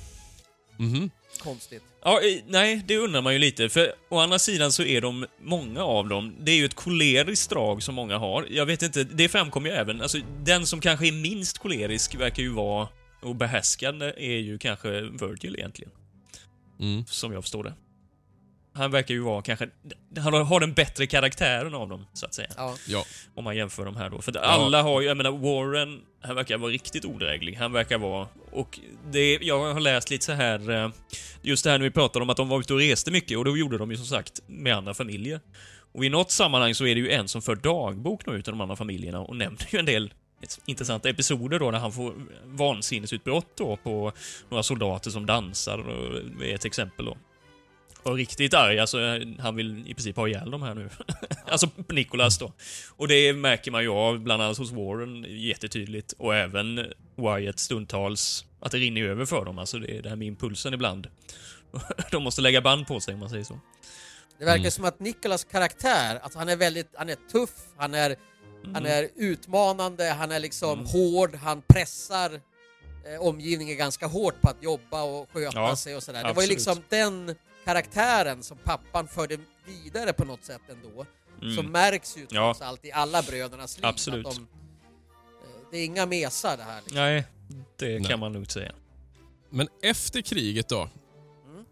Mhm. konstigt. Ja, eh, nej, det undrar man ju lite. För å andra sidan så är de, många av dem, det är ju ett koleriskt drag som många har. Jag vet inte, det framkommer ju även, alltså den som kanske är minst kolerisk verkar ju vara, och behärskande, är ju kanske Virgil egentligen. Mm. Som jag förstår det. Han verkar ju vara kanske, han har- den bättre karaktären av dem, så att säga. Ja. Ja. Om man jämför de här då. För att alla har ju, jag menar Warren, han verkar vara riktigt odräglig. Han verkar vara, och det, jag har läst lite så här eh, just det här när vi pratade om att de var ute och reste mycket och då gjorde de ju som sagt med andra familjer. Och i något sammanhang så är det ju en som för dagbok nu utav de andra familjerna och nämner ju en del intressanta episoder då när han får vansinnesutbrott då på några soldater som dansar och det är ett exempel då. Och riktigt arg, alltså han vill i princip ha ihjäl dem här nu. alltså Nicholas då. Och det märker man ju av, bland annat hos Warren, jättetydligt. Och även Wyatt stundtals, att det rinner över för dem. Alltså det är det här med impulsen ibland. De måste lägga band på sig om man säger så. Det verkar Mm. som att Nicholas karaktär, alltså han är väldigt, han är tuff, han är, Mm. han är utmanande, han är liksom Mm. hård, han pressar eh, omgivningen ganska hårt på att jobba och sköta Ja, sig och sådär. Det var ju absolut. liksom den karaktären som pappan förde vidare på något sätt ändå, Mm. så märks ju Ja. trots allt i alla brödernas liv Absolut. att de... eh, Det är inga mesar det här. Liksom. Nej, det Nej. kan man lugnt säga. Men efter kriget då? Mm.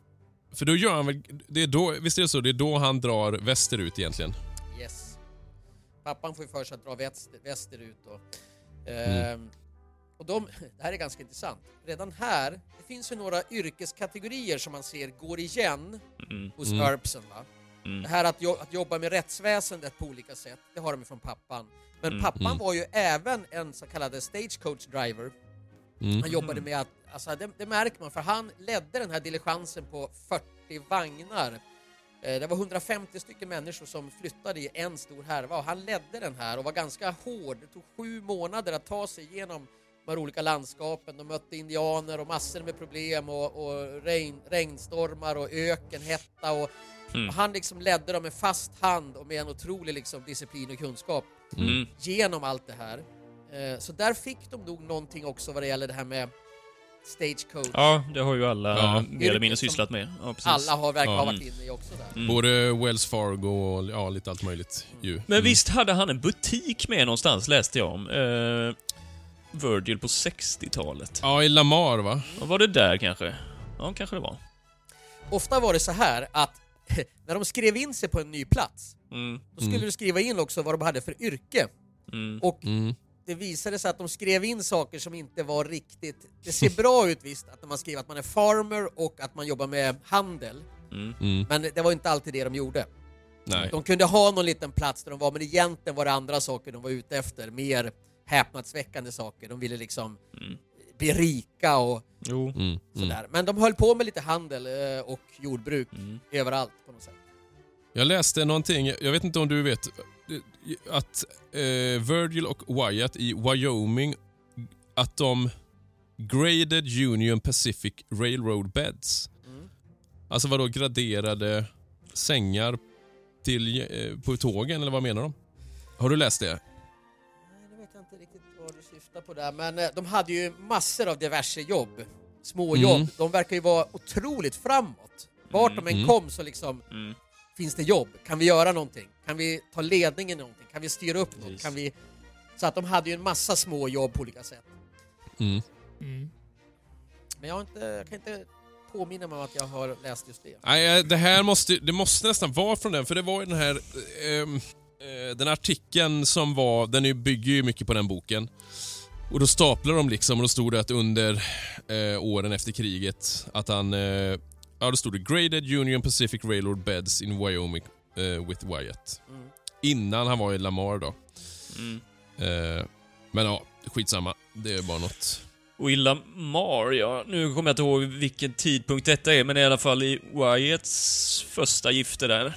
För då gör han väl... Det är då, visst är det så? Det är då han drar västerut egentligen? Yes. Pappan får ju för sig att dra väster, västerut och... Mm. ehm, och de, det här är ganska intressant. Redan här, det finns ju några yrkeskategorier som man ser går igen Mm. hos Mm. Earpsen. Va? Mm. Det här att, jo, att jobba med rättsväsendet på olika sätt, det har de från pappan. Men Mm. pappan Mm. var ju även en så kallad stagecoach driver. Mm. Han jobbade med att, alltså det, det märker man, för han ledde den här diligensen på 40 vagnar. Eh, Det var 150 stycken människor som flyttade i en stor härva och han ledde den här och var ganska hård. Det tog sju månader att ta sig igenom de här olika landskapen. De mötte indianer och massor med problem och, och regn, regnstormar och ökenhetta och, Mm. och han liksom ledde dem med fast hand och med en otrolig liksom disciplin och kunskap Mm. genom allt det här. Eh, Så där fick de nog någonting också vad det gäller det här med stagecoach. Ja, det har ju alla Ja. mer eller mindre sysslat med. Ja. Alla har verkligen Ja. varit inne i också där. Mm. Både Wells Fargo och ja, lite allt möjligt ju. Men Mm. visst hade han en butik med någonstans, läste jag om. Eh, Virgil på 60-talet. Ja, i Lamar va? Vad var det där kanske? Ja, kanske det var. Ofta var det så här att när de skrev in sig på en ny plats, Mm. då skulle Mm. du skriva in också vad de hade för yrke. Mm. Och Mm. det visade sig att de skrev in saker som inte var riktigt... Det ser bra ut visst, att man skriver att man är farmer och att man jobbar med handel, Mm. Mm. men det var inte alltid det de gjorde. Nej. De kunde ha någon liten plats där de var, men egentligen var det andra saker de var ute efter. Mer häpnadsväckande saker. De ville liksom Mm. bli rika och Jo. Mm. Mm. sådär. Men de höll på med lite handel eh, och jordbruk Mm. överallt på något sätt. Jag läste någonting, jag vet inte om du vet, att eh, Virgil och Wyatt i Wyoming, att de graded Union Pacific Railroad beds. Mm. Alltså vadå graderade sängar till, eh, på tågen, eller vad menar de? Har du läst det syftar på där, men eh, de hade ju massor av diverse jobb. Småjobb. Mm. De verkar ju vara otroligt framåt. Vart de än Mm. kom så liksom Mm. finns det jobb. Kan vi göra någonting? Kan vi ta ledningen i någonting? Kan vi styra upp något? Kan vi... Så att de hade ju en massa små jobb på olika sätt. Mm. Mm. Men jag, har inte, jag kan inte påminna mig om att jag har läst just det. Nej, eh, det här måste, det måste nästan vara från den, för det var ju den här ehm, eh, den artikeln som var, den bygger ju mycket på den boken. Och då staplar de liksom och då stod det att under eh, åren efter kriget att han, eh, ja då stod det Graded Union Pacific Railroad Beds in Wyoming eh, with Wyatt. Mm. Innan han var i Lamar då. Mm. Eh, men ja, skitsamma. Det är bara något. Och i Lamar, ja, nu kommer jag inte ihåg vilken tidpunkt detta är, men i alla fall i Wyatts första gifte där.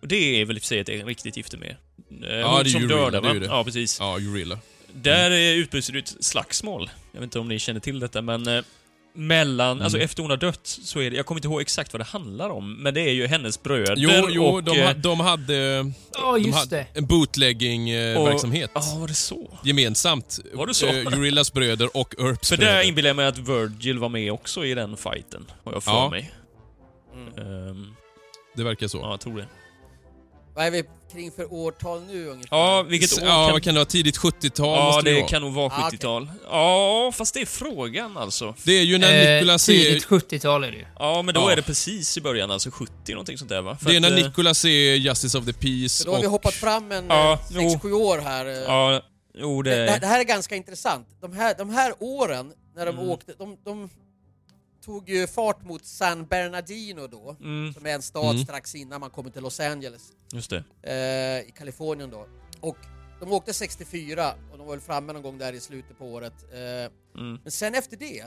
Och det är väl i och för sig ett riktigt gifte med. Eh, Ja, hon det är som dödar, Rilla, det är va? det. Ja, precis. Ja, Urilla. Där mm. utbryter det ett slagsmål. Jag vet inte om ni känner till detta, men eh, mellan, Mm. alltså efter hon har dött så är det, jag kommer inte ihåg exakt vad det handlar om, men det är ju hennes bröder Jo, jo och... de, eh, ha- de hade, Ja, de just hade det. en bootlegging-verksamhet. Ja, var det så? gemensamt. Var det så? Eh, Urillas bröder och Earps För bröder. där inbillar jag mig att Virgil var med också i den fighten, har jag för Ja. mig. Mm. Ehm, Det verkar så. ja, jag tror det. Vad är vi kring för årtal nu ungefär? Ja, vilket år ja, kan... kan det vara? Tidigt 70-tal Ja, det, det kan nog vara Ah, okej. 70-tal. Ja, fast det är frågan alltså. Det är ju när Eh, Nicolas är... tidigt 70-tal är det ju. Ja, men då Ja. är det precis i början, alltså 70 någonting sånt där va? För Det är att, när eh, Nicolas är Justice of the Peace Så då har vi och... hoppat fram en Ja, ja, 6-7 år här. eh. Ja, jo det, det... det, det här är ganska intressant. De här, de här åren när de Mm. åkte, de, de tog ju fart mot San Bernardino då, Mm, som är en stad Mm. strax innan man kommer till Los Angeles just det. eh, i Kalifornien då. Och de åkte 64 och de var väl framme någon gång där i slutet på året. Eh, Mm. men sen efter det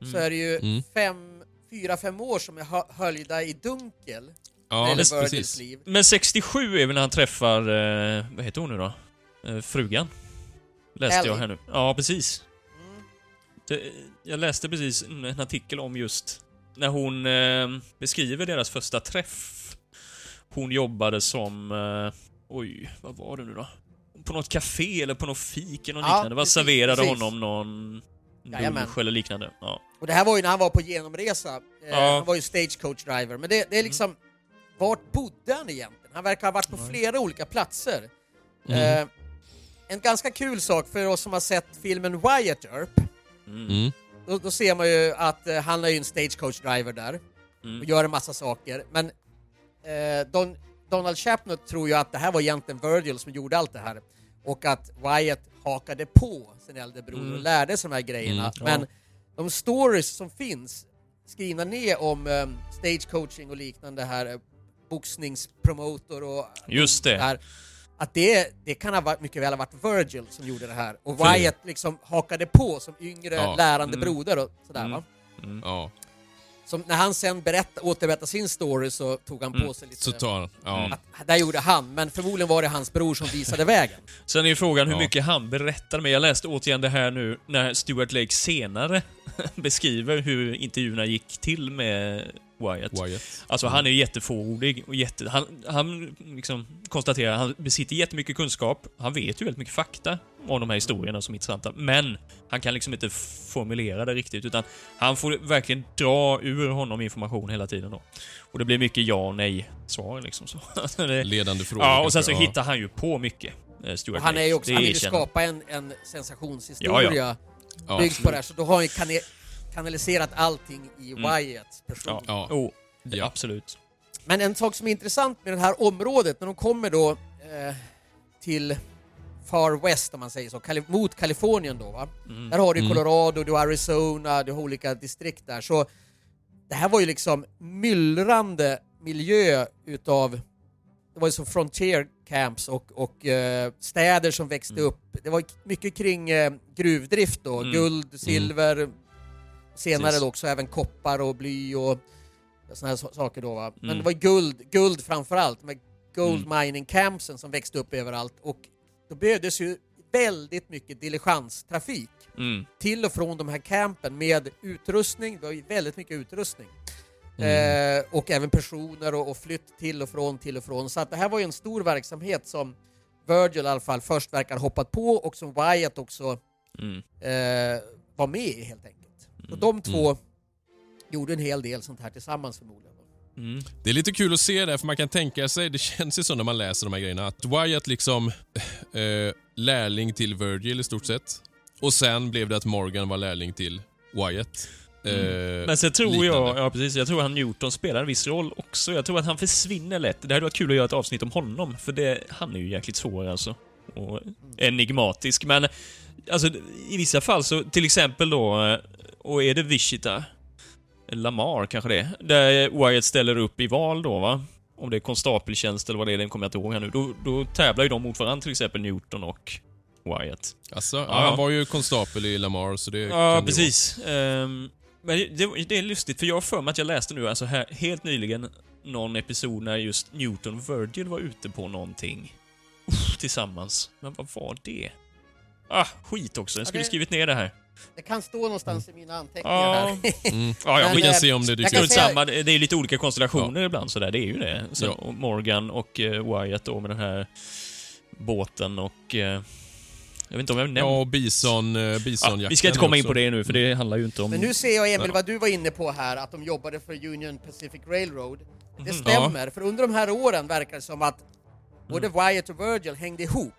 så Mm. är det ju Mm. fem, fyra, fem år som är hö- höljda i dunkel Ja, det precis. liv. Men 67 är väl när han träffar, eh, vad heter hon nu då? Eh, frugan. Läste Ellie. jag här nu. Ja, precis. Mm. Det, jag läste precis en artikel om just när hon eh, beskriver deras första träff. Hon jobbade som, eh, oj, vad var det nu då? På något café eller på något fik eller något Ja, liknande. Vad serverade precis. honom någon. Gulf eller liknande. Ja. Och det här var ju när han var på genomresa. Eh, Ja. Han var ju stagecoach driver. Men det, det är liksom, vart bodde han egentligen? Han verkar ha varit på flera olika platser. Eh, en ganska kul sak för oss som har sett filmen Wyatt Earp. Mm. Då, då ser man ju att eh, han är ju en stagecoach driver där Mm. och gör en massa saker. Men eh, Don, Donald Chapnut tror ju att det här var egentligen Virgil som gjorde allt det här och att Wyatt hakade på sin äldre bror Mm. och lärde sig de här grejerna. Mm, ja. Men de stories som finns skrivna ner om eh, stagecoaching och liknande här, eh, boxningspromotor och Just det. här, att det, det kan ha varit, mycket väl ha varit Virgil som gjorde det här och Wyatt liksom hakade på som yngre Ja. lärande Mm. broder och sådär Mm. va. Ja, Som när han sen berätta, återberättade sin story så tog han på Mm. sig lite... så tar. Ja. Mm. att, där gjorde han, men förmodligen var det hans bror som visade vägen. Sen är ju frågan hur Ja. mycket han berättade, men jag läste återigen det här nu när Stuart Lake senare beskriver hur intervjuerna gick till med Wyatt. Wyatt. Alltså han är ju jättefåordig och jätte... Han, han liksom konstaterar han besitter jättemycket kunskap. Han vet ju väldigt mycket fakta om de här historierna som är intressanta. Men han kan liksom inte formulera det riktigt utan han får verkligen dra ur honom information hela tiden då. Och det blir mycket ja och nej svar liksom så. Alltså Ledande frågor. ja, och sen så ja. hittar han ju på mycket. eh, Stuart han är ju också, han vill ju skapa en, en sensationshistoria Ja, Ja, byggd på det här, så då har han ju kanaliserat allting i Mm. Wyatts person. Ja, Ja. Oh, det, Ja. absolut. Men en sak som är intressant med det här området, när de kommer då eh, till Far West om man säger så, Kali- mot Kalifornien då va. Mm. Där har du Mm. Colorado, du har Arizona, du har olika distrikt där. Så det här var ju liksom myllrande miljö utav, det var ju så frontier camps och, och eh, städer som växte Mm. upp. Det var mycket kring eh, gruvdrift då, Mm. guld, silver, senare Precis. också även koppar och bly och sådana här so- saker då va. Men Mm. det var guld, guld framförallt, med gold Mm. mining campsen som växte upp överallt och då behövdes ju väldigt mycket diligenstrafik Mm. till och från de här campen med utrustning, det var ju väldigt mycket utrustning. Mm. Eh, och även personer och, och flytt till och från, till och från. Så att det här var ju en stor verksamhet som Virgil i alla fall först verkar ha hoppat på och som Wyatt också Mm. eh, var med i helt enkelt. Så Mm. de två gjorde en hel del sånt här tillsammans förmodligen. Mm. Det är lite kul att se det, för man kan tänka sig, det känns ju så när man läser de här grejerna, att Wyatt liksom eh, lärling till Virgil i stort sett. Och sen blev det att Morgan var lärling till Wyatt. Eh, Men sen tror jag, liknande. ja precis, jag tror han Newton spelar en viss roll också. Jag tror att han försvinner lätt. Det hade varit kul att göra ett avsnitt om honom, för det, han är ju jäkligt svår alltså. Och enigmatisk, men alltså i vissa fall så, till exempel då, eh, och är det Wichita? Lamar kanske det är, Där Wyatt ställer upp i val då va? Om det är konstapeltjänst eller vad det är, den kommer jag inte ihåg här nu. Då, då tävlar ju de mot varandra, till exempel Newton och Wyatt. Alltså, ja. Han var ju konstapel i Lamar, så det Ja, precis. Ehm, men det, det är lustigt, för jag har för mig att jag läste nu, alltså här, helt nyligen, någon episod när just Newton och Virgil var ute på någonting. Uff, tillsammans. Men vad var det? Ah, skit också. Jag skulle Ja, det- skrivit ner det här. Det kan stå någonstans i mina anteckningar Ja. här. vara. Mm. Ja, ja, Vi kan eh, se om det dyker upp. säga- det är lite olika konstellationer ibland sådär, det är ju det. Så, Ja. och Morgan och eh, Wyatt då med den här båten och... Eh, jag vet inte om jag nämnde... Ja, och bison, eh, bisonjakten. ja, vi ska inte komma in på det nu, för det handlar ju inte om... Men nu ser jag Emil Ja. vad du var inne på här, att de jobbade för Union Pacific Railroad. Det Mhm. stämmer, för under de här åren verkar det som att både Wyatt och Virgil hängde ihop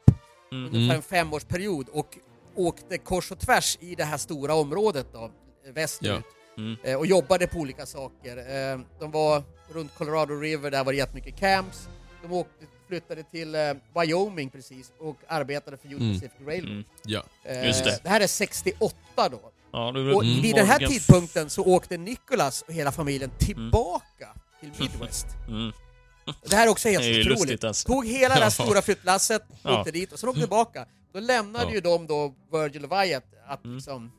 Mm. under ungefär en femårsperiod och åkte kors och tvärs i det här stora området då, västerut. Mm. Eh, och jobbade på olika saker. Eh, de var runt Colorado River, där var det jättemycket camps. De åkte, flyttade till eh, Wyoming precis och arbetade för Union Mm. Pacific Railroad. Mm. Ja. Just det. det här är 68 då. Ja, då, Och Mm. vid den här tidpunkten så åkte Nicholas och hela familjen tillbaka till Midwest. Mm. Det här är också helt Det är otroligt. lustigt, alltså. Tog hela det här stora flyttlasset, Ja. åkte dit och sen åkte tillbaka. Då lämnade Ja. ju de då Virgil och Wyatt att Mm. liksom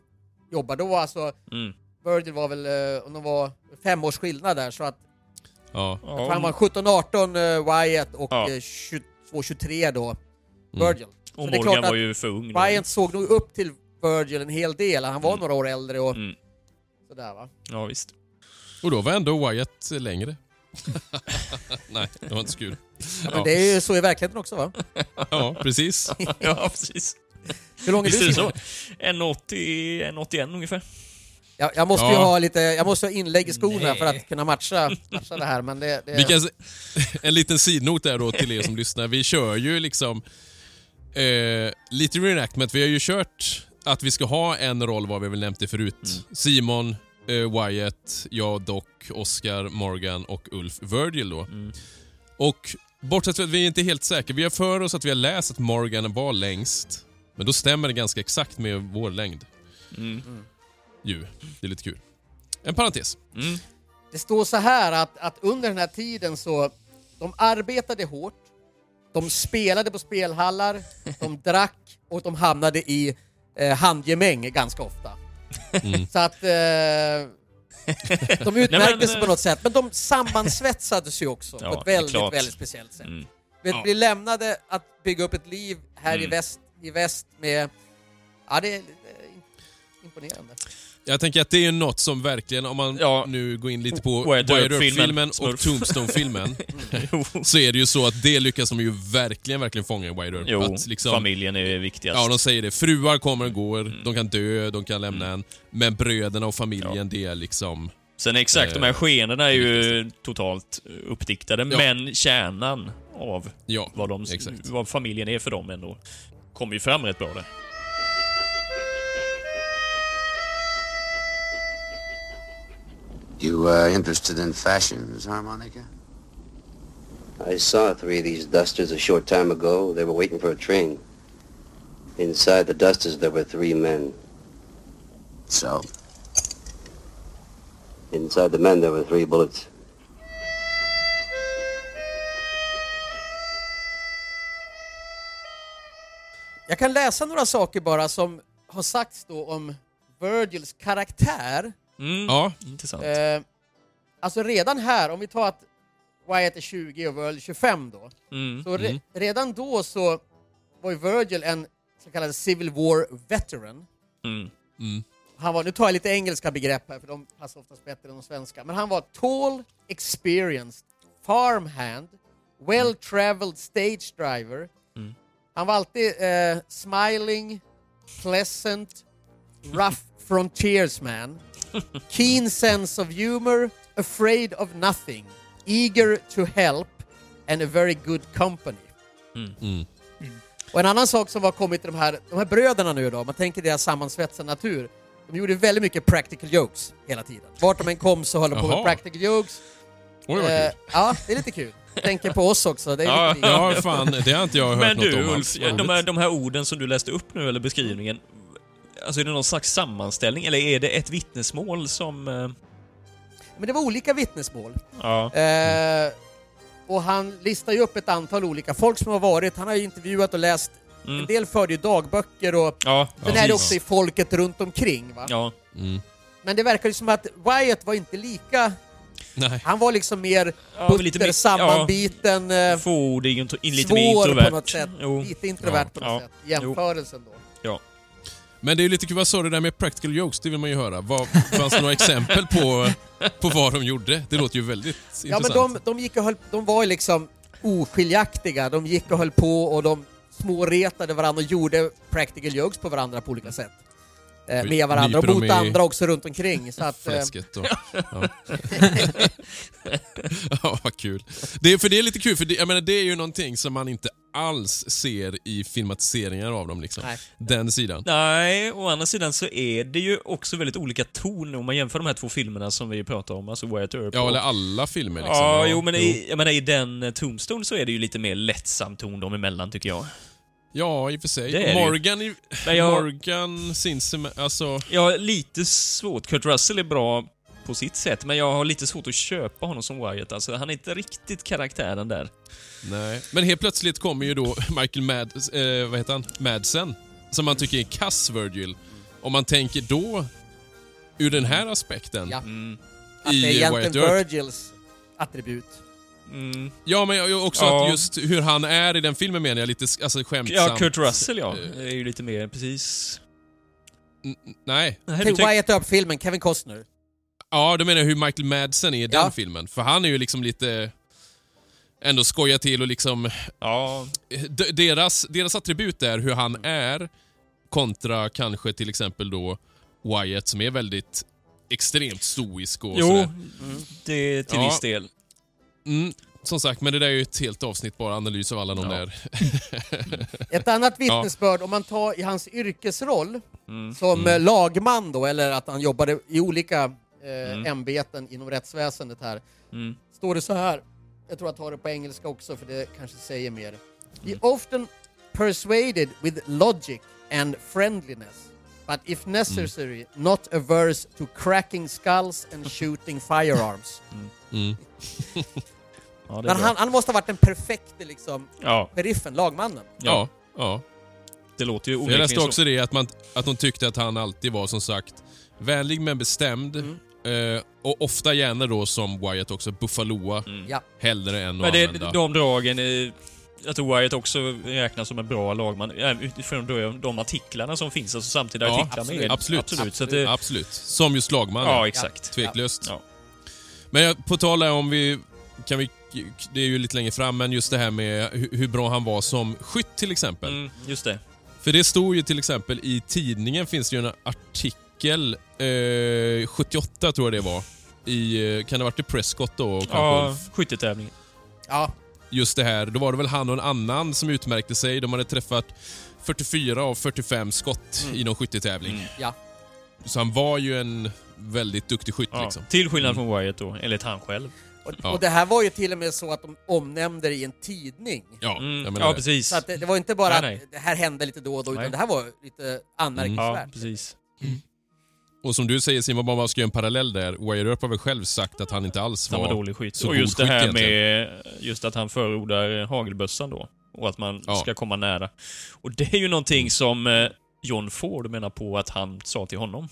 jobba. Då alltså, Mm. Virgil var väl, eh, om de var fem års skillnad där så att Ja. Ja, han var 17-18 uh, Wyatt och Ja. eh, 22-23 då Mm. Virgil. och så det är Morgan klart att var ju för ung. då. Wyatt såg nog upp till Virgil en hel del. Han var Mm. några år äldre och Mm. sådär va. Ja, visst. Och då var ändå Wyatt längre. Nej, det var inte så kul. Ja, men det är ju så i verkligheten också va? Ja, precis. ja, precis. Hur lång är Visst du? Simon? 1,80, 1,81 ungefär. Jag, jag måste ju Ja. ha lite, jag måste ha inlägg i skorna Nej. för att kunna matcha, matcha det här, men det... det Vi kan, en liten sidnot där då till er som lyssnar. Vi kör ju liksom eh, lite reenactment. Vi har ju kört att vi ska ha en roll vad vi väl nämnt det förut. Simon, eh, Wyatt, jag, Doc, Oscar, Morgan och Ulf Virgil då. Och bortsett från att vi är inte helt säkra. Vi har för oss att vi har läst att Morgan var längst. Men då stämmer det ganska exakt med vår längd. Mm. Ju. Det är lite kul. En parentes. Mm. Det står så här att, att under den här tiden så, de arbetade hårt, de spelade på spelhallar, de drack och de hamnade i eh, handgemäng ganska ofta. Mm. Så att eh, de utmärkte Nej, men, sig eh, på något sätt, men de sammansvetsades ju också Ja, på ett väldigt, klart. väldigt speciellt sätt. Mm. Vet, Ja. Bli lämnade att bygga upp ett liv här i, Mm. väst, i väst med... Ja, det är, det är imponerande. Jag tänker att det är något som verkligen, om man Ja. nu går in lite på Wyatt Earp-filmen, och. Tombstone-filmen, så är det ju så att det lyckas de ju verkligen, verkligen fånga i Wyatt Earp. jo att liksom, familjen är viktigast. Ja, de säger det. Fruar kommer och går, Mm. de kan dö, de kan lämna en. Men bröderna och familjen, det är liksom... Sen exakt, de här Eh, skenorna är ju totalt uppdiktade, Ja. men kärnan av Ja, vad, de, vad familjen är för dem ändå kommer ju fram rätt bra där. You uh, interested in fashions, harmonica? I saw three of these dusters a short time ago. They were waiting for a train. Inside the dusters there were three men. So? Inside the men there were three bullets. Jag kan läsa några saker bara som har sagts då om Virgils karaktär. Mm. Ja, Intressant. Eh, alltså redan här, om vi tar att Wyatt är 20 och Virgil 25 då. Mm. Så re, redan då så var ju Virgil en så kallad Civil War veteran. Mm. mm, Han var, nu tar jag lite engelska begrepp här för de passar oftast bättre än de svenska. Men han var tall, experienced, farmhand, well-traveled stage driver. Mm. Han var alltid eh, smiling, pleasant, rough frontiersman, keen sense of humor, afraid of nothing, eager to help and a very good company. mm. Och en annan sak som har kommit till de här, de här bröderna nu då, man tänker deras sammansvetsade natur. De gjorde väldigt mycket practical jokes hela tiden. Vart de än kom så höll de på med practical jokes. Oj, vad Eh, kul. ja, det är lite kul. Tänker på oss också, det är Ja, lite Ja, fan, det har inte jag hört Men något du om Ulf, de här, de här orden som du läste upp nu, eller beskrivningen. Alltså är det någon slags sammanställning, eller är det ett vittnesmål som... eh, Men det var olika vittnesmål. Ja. Eh, och han listar ju upp ett antal olika folk som har varit, han har ju intervjuat och läst, en Mm. del förde ju dagböcker och Ja, sen är det också i folket runt omkring va. Ja, Mm. Men det verkar ju som att Wyatt var inte lika, Nej. han var liksom mer Ja, butter, lite mer- sammanbiten, eh, fåordig, in, lite mer svår introvert. på något sätt. Jo. Lite introvert Ja, på något ja. sätt. Jämförelsen då. Men det är lite kul, vad sa du där med practical jokes? Det vill man ju höra. Vad, fanns det några exempel på, på vad de gjorde? Det låter ju väldigt Ja men intressant. de, de, gick och höll, de var liksom oskiljaktiga, de gick och höll på och de småretade varandra och gjorde practical jokes på varandra på olika sätt. Eh, med varandra och i andra också runt omkring. Så att, eh, Fläsket och, ja. ja, vad kul. Det är, för det är lite kul, för det, jag menar, det är ju någonting som man inte alls ser i filmatiseringar av dem. Liksom. Nej. Den sidan. Nej, å andra sidan så är det ju också väldigt olika ton om man jämför de här två filmerna som vi pratar om, alltså Wyatt Earp Ja, eller alla filmer. Liksom. Ja, jo men i, jag menar, i den eh, Tombstone så är det ju lite mer lättsam ton dem emellan tycker jag. Ja, i och för sig. Det är det ju. Morgan, i, jag- Morgan sinsemellan, alltså... Jag har lite svårt, Kurt Russell är bra på sitt sätt, men jag har lite svårt att köpa honom som Wyatt. Alltså, han är inte riktigt karaktären där. Nej. Men helt plötsligt kommer ju då Michael Mad, eh, vad heter han? Madsen, som man tycker är kass Virgil. Om man tänker då, ur den här aspekten, Ja. Mm. att det i är egentligen Wyatt Earp. Virgils attribut. Mm. Ja, men jag- också Ja. att just hur han är i den filmen menar jag lite alltså, skämtsamt. Ja, Kurt Russell ja. Eh. är ju lite mer precis... N- Nej. Nej, tänk- Wyatt Earp-filmen, Kevin Costner. Ja, då menar jag hur Michael Madsen är i den Ja. filmen. För han är ju liksom lite... Ändå skoja till och liksom... Ja, Deras, deras attribut är hur han är, Kontra kanske till exempel då Wyatt som är väldigt extremt stoisk och Jo, sådär. det är till Ja. viss del. Mm, som sagt, men det där är ju ett helt avsnitt bara, analys av alla de Ja. där. Ett annat vittnesbörd, om man tar i hans yrkesroll Mm. som Mm. eh, lagman då, eller att han jobbade i olika eh, ämbeten inom rättsväsendet här, Mm. står det så här. Jag tror jag tar det på engelska också för det kanske säger mer. He often persuaded with logic and friendliness, but if necessary not averse to cracking skulls and shooting firearms. Mm. Ja, Men han, han måste ha varit den perfekte liksom, Ja, sheriffen, lagmannen. Ja, ja. det låter ju Jag onekligen läste så. också det att, man, att de tyckte att han alltid var som sagt vänlig men bestämd. Eh, och ofta gärna då som Wyatt också, buffaloa. Ja. Hellre än att Men det, använda... de dragen, är- jag tror Wyatt också räknas som en bra lagman, utifrån de, de artiklarna som finns, alltså samtida Ja, artiklar absolut. med. Absolut. absolut. Så att det, Absolut. Som just lagman. ja, exakt. Tveklöst. Ja. Men på tal om vi, kan vi... Det är ju lite längre fram, men just det här med hur, bra han var som skytt till exempel. Mm, just det. För det stod ju till exempel i tidningen finns det ju en artikel, eh, 78 tror jag det var. I, eh, kan det ha varit i Prescott då? Kanske Ja, skyttetävlingen. Ja, Just det här, då var det väl han och en annan som utmärkte sig. De hade träffat 44 av 45 skott i någon skyttetävling. Mm. ja. Så han var ju en väldigt duktig skytt Ja, liksom. Till skillnad från Wyatt då, enligt han själv. Och, Ja. och det här var ju till och med så att de omnämnde det i en tidning. Ja, Mm. Ja, det. precis. Så att det, det var inte bara Nej, nej. att det här hände lite då och då, utan Nej. det här var lite Ja, anmärkningsvärt. precis. Och som du säger Simon, man ska göra en parallell där. Wyatt Earp har väl själv sagt att han inte alls Han var... var dålig skytt. så Och god just det här med just att han förordar hagelbössan då. Och att man Ja. ska komma nära. Och det är ju någonting som eh, John Ford menar på att han sa till honom.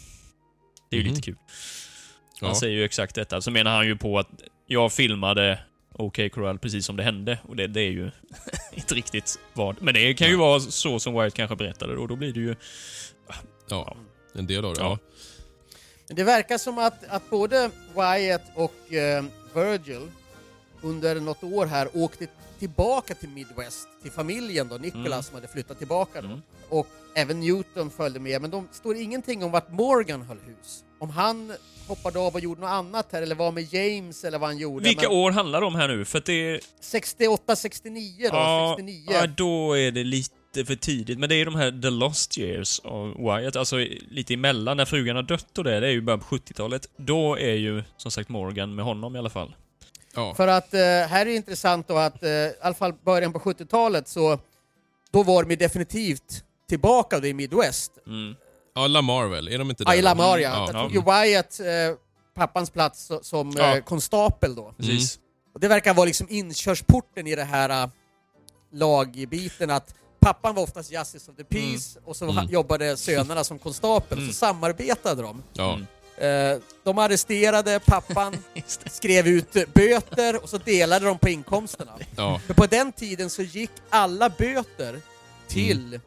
Det är ju Mhm. lite kul. Ja. Han säger ju exakt detta. Så menar han ju på att jag filmade OK Corral precis som det hände. Och det, det är ju inte riktigt vad. Men det kan ju vara så som Wyatt kanske berättade då. Då blir det ju... Ja, en del av det. Ja. Ja. Men det verkar som att, att både Wyatt och eh, Virgil under något år här åkte tillbaka till Midwest, till familjen då, Nicholas Mm. som hade flyttat tillbaka då. Mm. Och även Newton följde med, men de står ingenting om vart Morgan höll hus. Om han hoppade av och gjorde något annat här, eller var med James, eller vad han gjorde. Vilka men år handlar det om här nu? För att det är... 68, 69 då, Ja, 69. ja, då är det lite för tidigt. Men det är de här The Lost Years av Wyatt, alltså lite emellan när frugan har dött och det, det är ju början på 70-talet. Då är ju som sagt Morgan med honom i alla fall. Ja. För att eh, här är det intressant då att eh, i alla fall början på 70-talet så då var de ju definitivt tillbaka då i Midwest. Mm. ja, Lamar väl? Är de inte där? Ayla då? Maria. Ja. Där tog ju Wyatt eh, pappans plats so- som Ja. eh, konstapel då. Precis. Och det verkar vara liksom inkörsporten i det här uh, lagbiten att pappan var oftast Justice of the Peace och så Mm. ha- jobbade sönerna som konstapel och så samarbetade de. Ja. Mm. Eh, de arresterade pappan, det. skrev ut böter och så delade de på inkomsterna. ja. För på den tiden så gick alla böter till eh,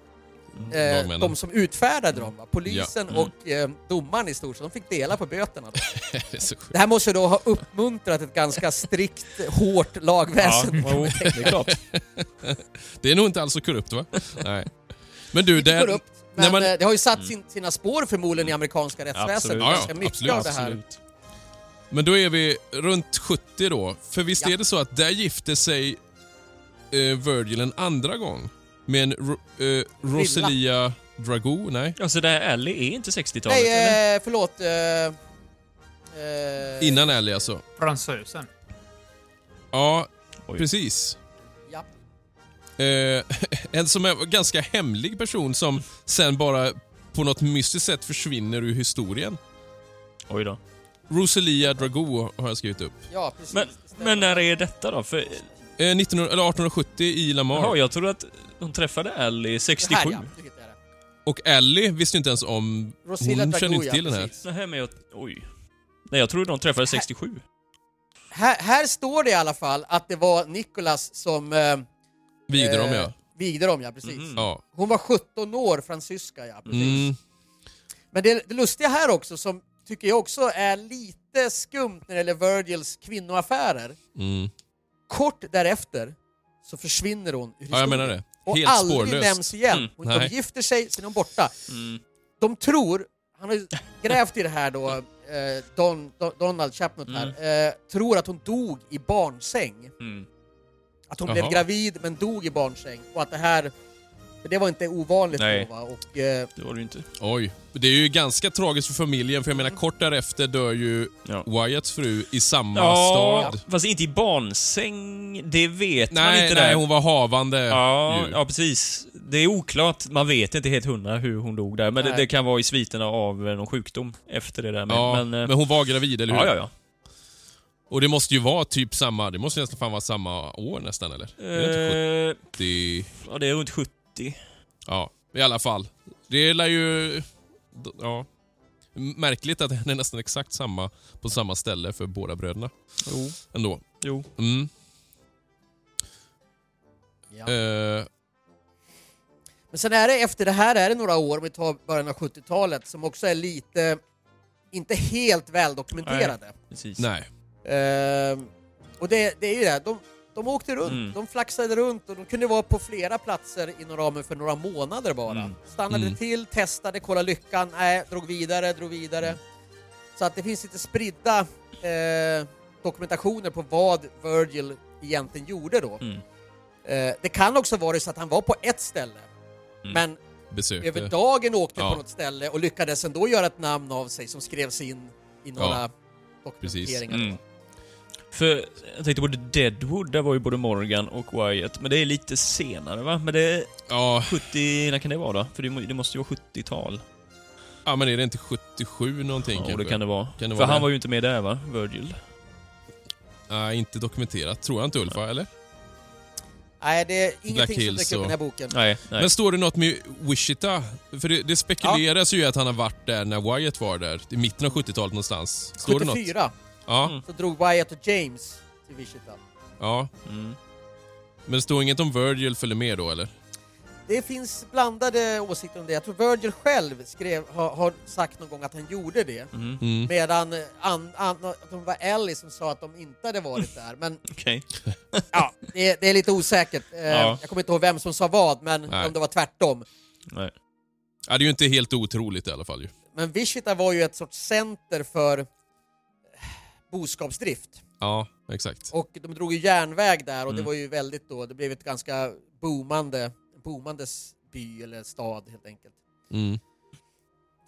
Mm. De som utfärdade dem. Va? Polisen Ja. Mm. och eh, domaren i stort sett, de fick dela på böterna. Det. Det här måste då ha uppmuntrat ett ganska strikt, hårt Ja, lagväsen. jo, det är klart. Det är nog inte alls så korrupt va? Nej. Men du, Inte korrupt, när men man- eh, det har ju satt sin, sina spår förmodligen i amerikanska rättsväsendet. Absolut. Ja, ja, Ganska mycket absolut, av det här. Absolut. Men då är vi runt 70 då. För visst Ja. är det så att där gifte sig eh, Virgil en andra gång? Med en Ro, eh, Rosalia Dragoo? Nej? Alltså det här Ellie är inte 60-talet, Nej, eller? eh, förlåt. Eh, eh, Innan Ellie alltså. Fransösen. Ja, Oj. precis. Ja. Eh, en som är en ganska hemlig person som sen bara på något mystiskt sätt försvinner ur historien. Oj då. Rosalia Dragoo har jag skrivit upp. Ja, precis. Men, det men när är detta då? För, Eh, 19, eller 1870 i Lamar. jaha, jag trodde att hon träffade Ellie 67. Här, ja. Det? Och Ellie visste ju inte ens om... Rosilla hon känner Dragoo, inte till den här. Nej, men jag... Oj. Nej, jag trodde de träffades 67. Här, här står det i alla fall att det var Nicholas som eh, Vigde dem eh, ja. vigde dem, ja precis. Ja. Hon var 17 år, fransyska, ja precis. Mm, Men det, det lustiga här också, som tycker jag också är lite skumt när det gäller Virgils kvinnoaffärer. mm. Kort därefter så försvinner hon ur Ja, jag historien. menar det. och Helt aldrig spårlöst. nämns igen. Mm, Och de gifter sig, sen är de borta. Mm. De tror, han har ju grävt i det här då, eh, Don, Don, Donald Chapnut här, eh, tror att hon dog i barnsäng. Mm. Att hon Jaha. blev gravid men dog i barnsäng. Och att det här, för det var inte ovanligt Nej. då va? Och, eh, Det var det ju inte. Oj. Det är ju ganska tragiskt för familjen, för jag menar kort därefter dör ju Ja. Wyatts fru i samma Ja, stad. fast inte i barnsäng. Det vet man Nej, inte nej, där. hon var havande Ja, ju. ja, precis. Det är oklart. Man vet inte helt hundra hur hon dog där. Men det, Nej. det kan vara i sviterna av eh, någon sjukdom efter det där. Men, Ja, men, men, eh, hon var gravid, eller hur? ja, ja, ja. Och det måste ju vara typ samma, det måste nästan fan vara samma år nästan, eller? Är det inte Eh, 70? ja, det är runt 70. Ja, i alla fall. Det lär ju... Ja. Märkligt att det är nästan exakt samma på samma ställe för båda bröderna. Jo. Ändå. Jo. Mm. ja. Eh, Men sen är det efter det här är det några år, om vi tar början av 70-talet, som också är lite, inte helt väldokumenterade. Precis. nej. Ehm, och det, det är ju det, de, de åkte runt, Mm. de flaxade runt och de kunde vara på flera platser inom ramen för några månader bara. Mm. Stannade Mm. till, testade, kollade lyckan, nej, drog vidare, drog vidare. Så att det finns lite spridda eh, dokumentationer på vad Virgil egentligen gjorde då. Mm. Eh, det kan också vara så att han var på ett ställe, Mm. men Besökte. över dagen åkte Ja. på något ställe och lyckades ändå göra ett namn av sig som skrevs in i några dokumenteringar. För jag tänkte på The Deadwood, där var ju både Morgan och Wyatt, men det är lite senare va? Men det är Ja, 70, när kan det vara då? För det, må- det måste ju vara 70-tal. ja, men är det inte 77 någonting Ja, kanske? det kan det vara. Kan det För vara han det? var ju inte med där va? Virgil. Nej, inte dokumenterat. Tror jag inte Ulf, va? eller? Nej, det är ingenting som Hills dyker upp i och- den här boken. Nej, nej. Men står det något med Wichita? För det, det spekuleras ju att han har varit där när Wyatt var där. I mitten av 70-talet någonstans. Står det något? 74 Ja, Mm. så drog Wyatt och James till Wichita. ja. Mm. Men det står inget om Virgil följer med då, eller? Det finns blandade åsikter om det. Jag tror Virgil själv skrev, har, har sagt någon gång att han gjorde det. Mm. Mm. Medan eh, an, an, att det var Ellie som sa att de inte hade varit där. Men Okej. ja, det, är- det är lite osäkert. Eh, Ja. Jag kommer inte ihåg vem som sa vad, men Nej. om det var tvärtom. Nej. Ja, det är ju inte helt otroligt i alla fall ju. Men Wichita var ju ett sorts center för boskapsdrift. Ja, exakt. Och de drog ju järnväg där och det Mm. var ju väldigt då, det blev ett ganska boomande, boomandes by eller stad helt enkelt. Mm.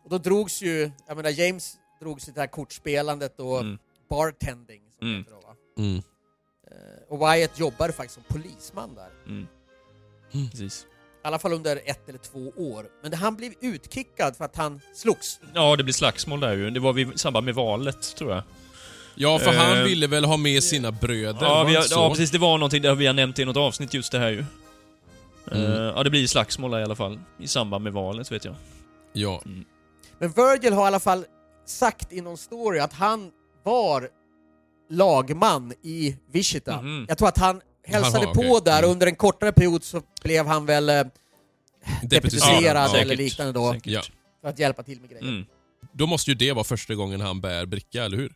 Och då drogs ju, jag menar James drogs till det här kortspelandet och Mm. bartending som Mm. det heter då va. Mm. Eh, Och Wyatt jobbade faktiskt som polisman där. Mm. Mm. Precis. I alla fall under ett eller två år. Men det, han blev utkickad för att han slogs. Ja, det blir slagsmål där ju. Det var i samband med valet, tror jag. Ja, för Eh, han ville väl ha med sina bröder? Ja, har, ja, precis. Det var någonting där vi har nämnt i något avsnitt, just det här ju. Mm. Eh, ja, det blir slagsmål där i alla fall. I samband med valet, vet jag. Ja. Men Virgil har i alla fall sagt i någon story att han var lagman i Wichita. Mhm. Jag tror att han hälsade Jaha, på okej. där Mm. under en kortare period så blev han väl eh, deputiserad Ja, eller säkert. liknande då Säkert. Ja. för att hjälpa till med grejer. Mm. Då måste ju det vara första gången han bär bricka, eller hur?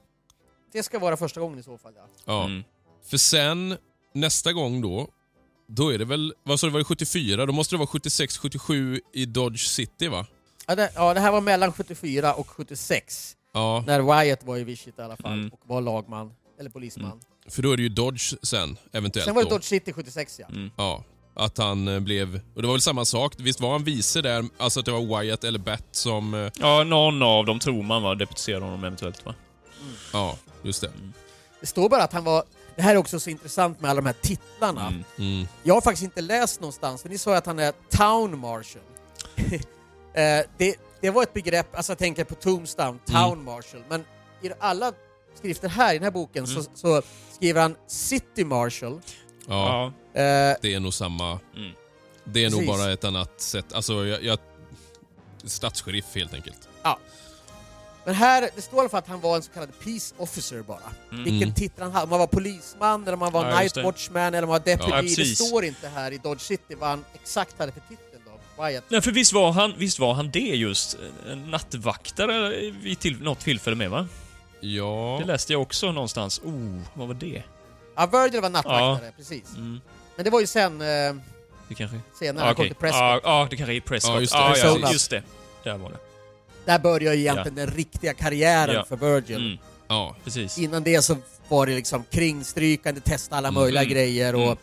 Det ska vara första gången i så fall ja. Ja. Mm. För sen, nästa gång då, då är det väl, vad sa du, var det 74? Då måste det vara 76, 77 i Dodge City va? Ja det, ja, det här var mellan 74 och 76. Ja, När Wyatt var i Wichita i alla fall Mm. och var lagman, eller polisman. för då är det ju Dodge sen, eventuellt Sen var det då. Dodge City 76 ja. Mm. Ja, att han eh, blev... Och det var väl samma sak, visst var han vice där? Alltså att det var Wyatt eller Bat som... eh, Ja, någon av dem tror man var deputerade honom eventuellt, va? Ja, just det. Det står bara att han var... Det här är också så intressant med alla de här titlarna. Mm. Mm. Jag har faktiskt inte läst någonstans, för ni sa ju att han är Town Marshal. eh, det, det var ett begrepp, alltså jag tänker på Tombstone, Town Marshal, men i alla skrifter här i den här boken så, så skriver han City Marshal. Ja, Eh, det är nog samma... Mm. Det är nog Precis. bara ett annat sätt. Alltså, jag... jag statssheriff helt enkelt. Men här, det står i alla fall att han var en så kallad Peace Officer bara. Mm. Vilken titel han hade, om man var polisman eller om man var Ja, Night. Watchman eller om man var Deputy. Ja, det står inte här i Dodge City vad han exakt hade för titel då. Wyatt. Nej, för visst var han, visst var han det just? En nattvaktare vid till, något tillfälle med, va? Ja... Det läste jag också någonstans. Oh, vad var det? Ja, Virgil var nattvaktare, precis. Mm. Men det var ju sen... Eh, Det kanske... senare. Ja, Han kom till Prescott. Ja, ja, det kanske är Prescott. Ja, just Ja, det. ja, Arizona. just det. Där var det. Där börjar ju egentligen den riktiga karriären Ja. för Virgil. Mm, Ja. precis. Innan det så var det liksom kringstrykande, testa alla möjliga Mm. grejer och... Mm.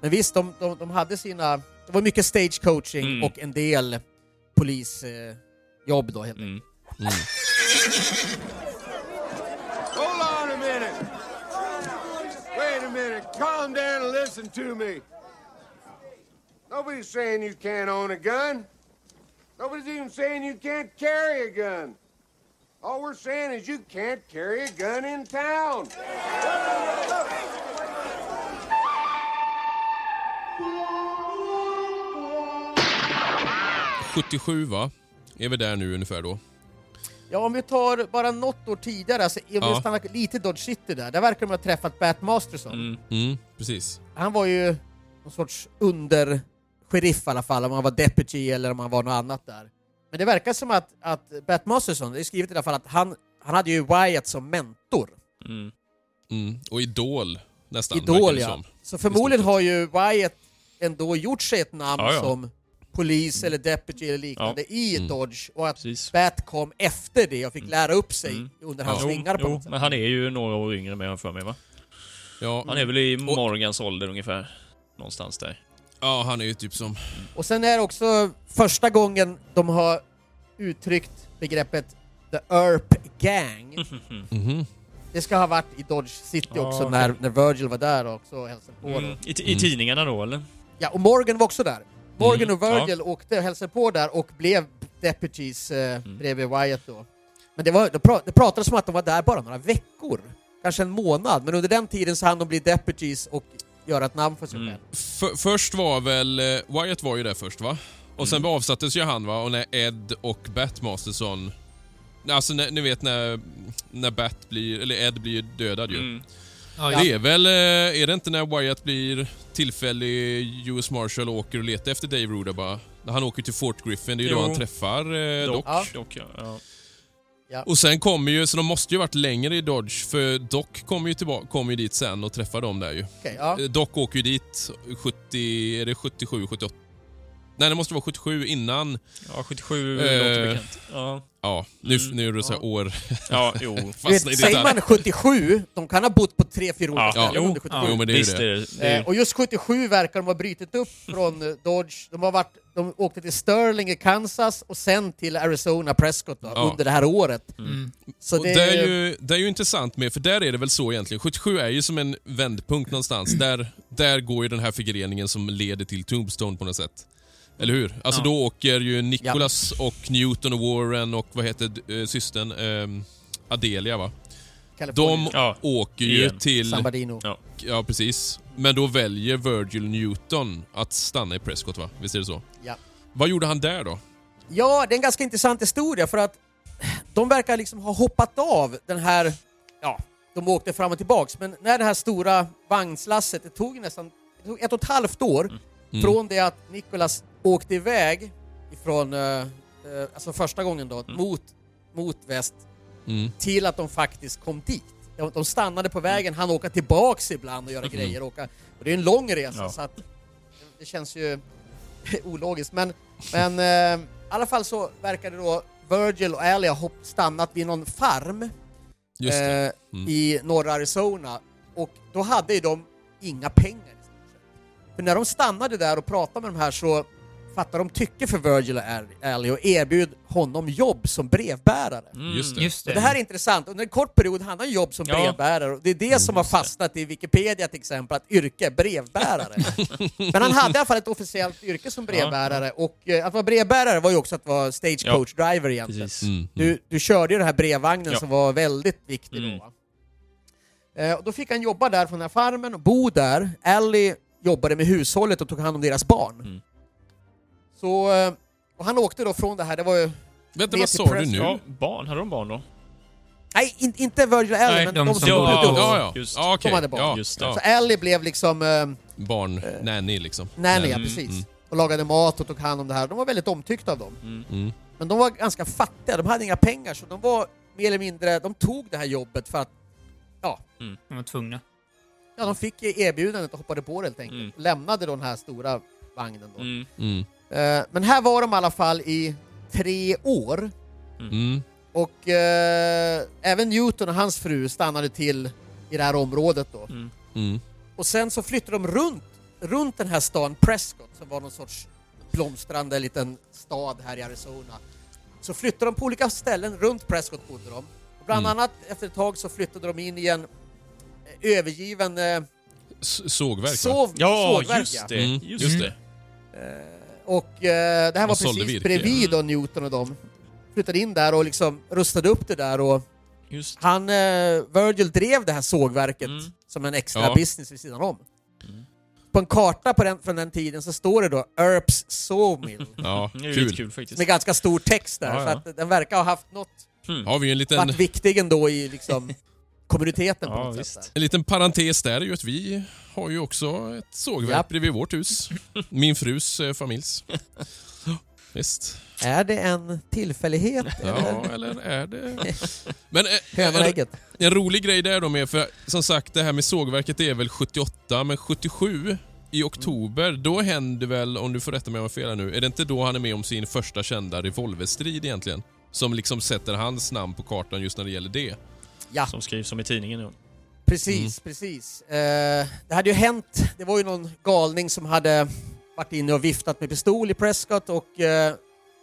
Men visst, de, de, de hade sina... Det var mycket stage coaching Mm. och en del polisjobb eh, jobb då helt Mm. Mm. Hold on a minute. Wait a minute. Calm down and listen to me. Nobody's saying you can't own a gun. Nobody's even saying you can't carry a gun. All we're saying is you can't carry a gun in town. 77 va? Är vi där nu ungefär då? Ja, om vi tar bara något år tidigare, alltså, om Ja. vi stannar lite i Dodge City där, där verkar de ha träffat Bat Masterson. Mm. Mm, precis. Han var ju någon sorts under-sheriff i alla fall, om han var deputy eller om han var något annat där. Men det verkar som att, att Bat Masterson, det är skrivet i alla fall att han, han hade ju Wyatt som mentor. Mm. Mm. Och Idol nästan. Idol ja. som. Så förmodligen har ju Wyatt ändå gjort sig ett namn Ja, ja. som polis eller deputy eller liknande i Mm. Dodge och att Precis. Bat kom efter det och fick lära upp sig Mm. under Ja. hans Jo, vingar på jo, sätt. men han är ju några år yngre med han för mig va? Ja. Han är väl i Morgans ålder ungefär. Någonstans där. Ja, han är ju typ som... Och sen är det också första gången de har uttryckt begreppet The Earp Gang. Mhm. Det ska ha varit i Dodge City Ja, också när, när Virgil var där också och hälsade på. Mm. I, I Mm. tidningarna då eller? Ja, och Morgan var också där. Morgan Mm, och Virgil åkte och hälsade på där och blev deputies eh, Mm. bredvid Wyatt då. Men det, var, det, pra, det pratades om att de var där bara några veckor. Kanske en månad, men under den tiden så hann de bli deputies och göra ett namn för sig Mm. själv. F- först var väl... eh, Wyatt var ju där först va? Och sen Mm. avsattes ju han va? Och när Ed och Bat Masterson... Alltså när, ni vet när, när Bat blir... Eller Ed blir dödad ju. Mm. Ja, Det är väl... eh, Är det inte när Wyatt blir tillfällig US Marshal och åker och letar efter Dave Ruda bara? När han åker till Fort Griffin, det är ju då han träffar eh, Doc. Ja. Dock, ja. Ja. Och sen kommer ju, så de måste ju varit längre i Dodge, för Doc kommer ju, tillbaka, kommer ju dit sen och träffar dem där ju. Okej, ja. Eh, Doc åker ju dit 70, är det 77, 78? Nej, det måste vara 77 innan. ja 77 Eh. låter bekant. Ja, Ja, nu, Mm, nu är det så här år. ja jo. Fastna vet, säger man 77, de kan ha bott på tre, fyra olika Ja, ställen jo, under 77. Jo, men det är ju Visst det. det. Eh, och just 77 verkar de ha brutit upp från eh, Dodge. De, har varit, de åkte till Sterling i Kansas och sen till Arizona Prescott då, Ja. under det här året. Mm. Så Och det, är ju, det är ju intressant med, för där är det väl så egentligen. 77 är ju som en vändpunkt någonstans. Där, där går ju den här förgreningen som leder till Tombstone på något sätt. Eller hur? Alltså Ja. då åker ju Nicholas och Newton och Warren och vad heter äh, systern? Ehm, Adelia va? Kalifornien. De Ja, åker ju igen. till... San Bernardino. Ja. Ja, precis. Men då väljer Virgil Newton att stanna i Prescott va? Visst är det så? Ja. Vad gjorde han där då? Ja, det är en ganska intressant historia för att de verkar liksom ha hoppat av den här, ja, de åkte fram och tillbaks, men när det här stora vagnslasset, det tog nästan det tog ett och ett halvt år Mm. från det att Nicholas åkte iväg ifrån, eh, eh, alltså första gången då, mot, mot väst, Mm. till att de faktiskt kom dit. De, de stannade på vägen, han åka tillbaks ibland och göra Mm. grejer. Åka, och det är en lång resa Ja. så att det känns ju ologiskt. Men, men eh, i alla fall så verkar det då Virgil och Ali ha stannat vid någon farm eh, i norra Arizona och då hade ju de inga pengar. För när de stannade där och pratade med de här så fattade de tycke för Virgil och Ali och erbjöd honom jobb som brevbärare. Mm. Just det. Just det. det här är intressant. Under en kort period hade han jobb som Ja. brevbärare och det är det som har fastnat i Wikipedia till exempel, att yrke brevbärare. Men han hade i alla fall ett officiellt yrke som brevbärare och eh, att vara brevbärare var ju också att vara stagecoach driver egentligen. Mm. Mm. Du, du körde ju den här brevvagnen Ja. som var väldigt viktig Mm. då. va? Eh, och då fick han jobba där från den här farmen och bo där. Ellie jobbade med hushållet och tog hand om deras barn. Mm. Så, eh, och han åkte då från det här, det var ju... Vänta, vad sa du nu? Ja, barn. Hade de barn då? Nej, in, inte Virgil och Ellie, Nej, men de de, som som Ja, bodde då. Ja, ja. Just. ja okej. De hade barn. Ja, Just det. ja. Så Ellie blev liksom eh, Barn, nanny liksom. nanny, ja, Mm, precis. mm. Och lagade mat och tog hand om det här. De var väldigt omtyckta av dem. Mm. Mm. Men de var ganska fattiga, de hade inga pengar så de var mer eller mindre, de tog det här jobbet för att De var tvungna. Ja, de fick erbjudandet och hoppade på det helt enkelt. Mm. Lämnade då den här stora vagnen då. Mm. Mm. Eh, men här var de i alla fall i tre år. Mm. Och eh, även Newton och hans fru stannade till i det här området då. Mm. Mm. Och sen så flyttade de runt, runt den här stan Prescott som var någon sorts blomstrande liten stad här i Arizona. Så flyttade de på olika ställen runt Prescott bodde de. Och bland Mm. annat efter ett tag så flyttade de in i en eh, övergiven eh, S- Sågverk va? sov, Ja, sågverk. just det. Mm, Just, just det. Och eh, det här var precis virke. bredvid då Newton och de. Flyttade in där och liksom rustade upp det där och Just han, eh, Virgil drev det här sågverket Mm. som en extra Ja. business vid sidan om. På en karta på den, från den tiden så står det då Earps Sawmill. Ja, Det är kul. kul faktiskt. Med ganska stor text där, Ja, så ja. att den verkar ha haft något, Har vi en liten, varit viktig ändå i liksom kommuniteten på Ja, något visst. sätt. en liten parentes där är ju att vi har ju också ett sågverk Japp. bredvid vårt hus. Min frus eh, familjs. Visst. Är det en tillfällighet? Ja, eller är det... Men eh, en, en rolig grej där då med, för som sagt det här med sågverket är väl 78, men 77 i oktober, då händer väl, om du får rätta mig om jag fel nu, är det inte då han är med om sin första kända revolverstrid egentligen? Som liksom sätter hans namn på kartan just när det gäller det. Ja, Som skrivs som i tidningen. Precis, precis. Eh, det hade ju hänt, det var ju någon galning som hade varit inne och viftat med pistol i Prescott och eh,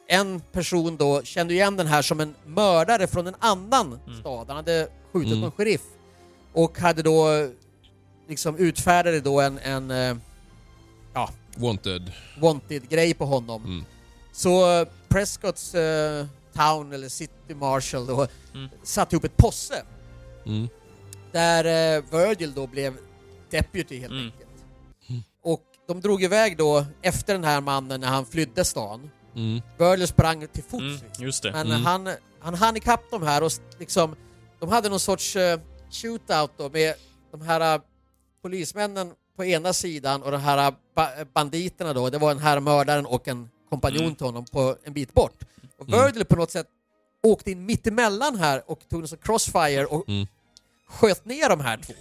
en person då kände igen den här som en mördare från en annan stad. Han hade skjutit Mm. en sheriff och hade då liksom utfärdade då en, en eh, ja, Wanted. wanted-grej på honom. Mm. Så eh, Prescotts eh, town eller city marshal då Mm. satte ihop ett posse Mm. Där eh, Virgil då blev deputy helt Mm. enkelt. Och de drog iväg då efter den här mannen när han flydde stan. Mm. Virgil sprang till fots Mm, visst. just det. Men Mm. han, han hann ikapp de här och liksom, de hade någon sorts eh, shootout då med de här eh, polismännen på ena sidan och de här ba- eh, banditerna då, det var den här mördaren och en kompanjon Mm. till honom på en bit bort. Och Mm. Virgil på något sätt åkte in mittemellan här och tog en sån crossfire och Mm. Sköt ner de här två.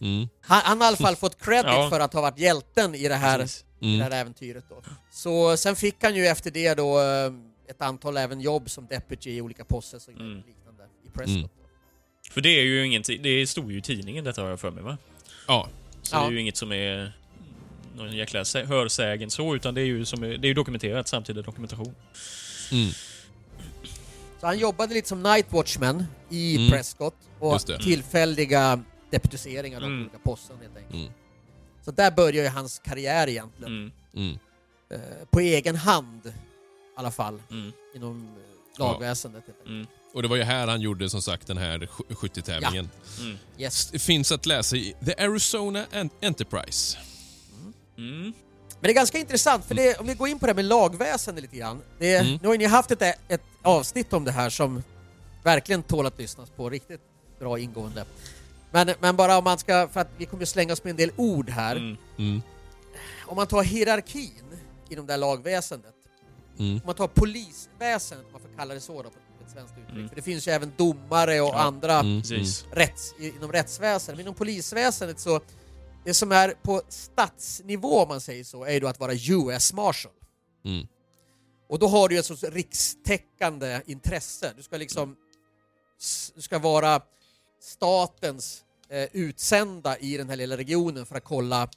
Mm. Han, han har i alla fall fått credit Ja. för att ha varit hjälten i det här Precis. i det Mm. här äventyret då. Så sen fick han ju efter det då eh, ett antal även jobb som deputy i olika posses och Mm. liknande i Prescott. Mm. För det är ju ingenting, det stod ju i tidningen detta har jag för mig va? Ja. Så Ja. det är ju inget som är någon jäkla sä- hörsägen så, utan det är ju, som det är dokumenterat, samtida dokumentation. Mm. Så han jobbade lite som night watchman i Mm. Prescott och det. tillfälliga deputiseringar av Mm. olika posten helt enkelt. Mm. Så där börjar ju hans karriär egentligen. Mm. Mm. Eh, på egen hand i alla fall, Mm. inom eh, lagväsendet. helt enkelt. Mm. Och det var ju här han gjorde som sagt den här 70-tävlingen. Mm. Yes. Det finns att läsa i The Arizona En- Enterprise. Mm. Men det är ganska intressant, för det, om vi går in på det här med lagväsende lite grann. Det, Mm. Nu har ju ni haft ett, ett avsnitt om det här som verkligen tål att lyssnas på, riktigt bra ingående. Men, men bara om man ska, för att vi kommer ju slänga oss med en del ord här. Mm. Mm. Om man tar hierarkin inom det här lagväsendet, Mm. om man tar polisväsendet, om man får kalla det så då, på ett svenskt uttryck. Mm. För det finns ju även domare och Ja, andra Mm. Rätts, i- inom rättsväsendet. Men inom polisväsendet så, det som är på statsnivå om man säger så, är ju då att vara US Marshal. Mm. Och då har du ju ett sorts rikstäckande intresse. Du ska liksom du ska vara statens eh, utsända i den här lilla regionen för att kolla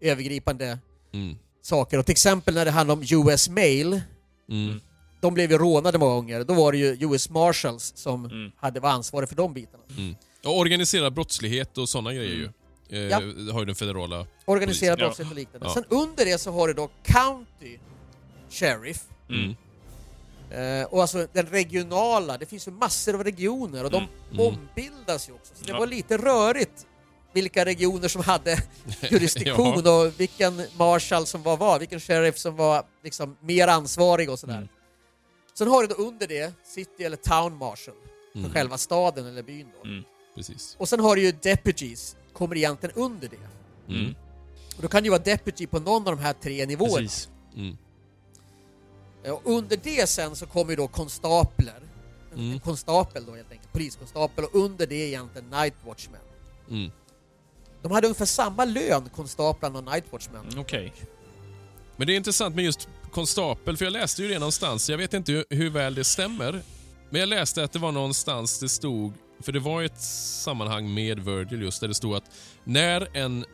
övergripande Mm. saker. Och till exempel när det handlar om US Mail, Mm. de blev ju rånade många gånger. Då var det ju US Marshals som Mm. hade var ansvariga för de bitarna. Och organiserad brottslighet och sådana grejer ju. Eh, Ja. Har ju den federala... Organiserad Ja. brottslighet och liknande. Ja. Sen under det så har du då County Sheriff. Mm. Eh, och alltså den regionala, det finns ju massor av regioner och de Mm. ombildas ju också. Så det Ja. var lite rörigt vilka regioner som hade jurisdiktion och vilken marshal som var vad, vilken sheriff som var liksom mer ansvarig och sådär. Mm. Sen har du då under det city eller town marshal för Mm. själva staden eller byn då. Mm. Precis. Och sen har du ju deputies, kommer egentligen under det. Mm. Och då kan du ju vara deputy på någon av de här tre nivåerna. Precis. Mm. Eh, Och under det sen så kommer ju då konstapler. En Mm. en konstapel då helt enkelt, poliskonstapel och under det egentligen night watchman. Mm. De hade ungefär samma lön, konstaplarna och night watchmen. Mm, Okej. Men det är intressant med just konstapel, för jag läste ju det någonstans. Jag vet inte hur, hur väl det stämmer. Men jag läste att det var någonstans det stod, för det var ett sammanhang med Virgil just, där det stod att när en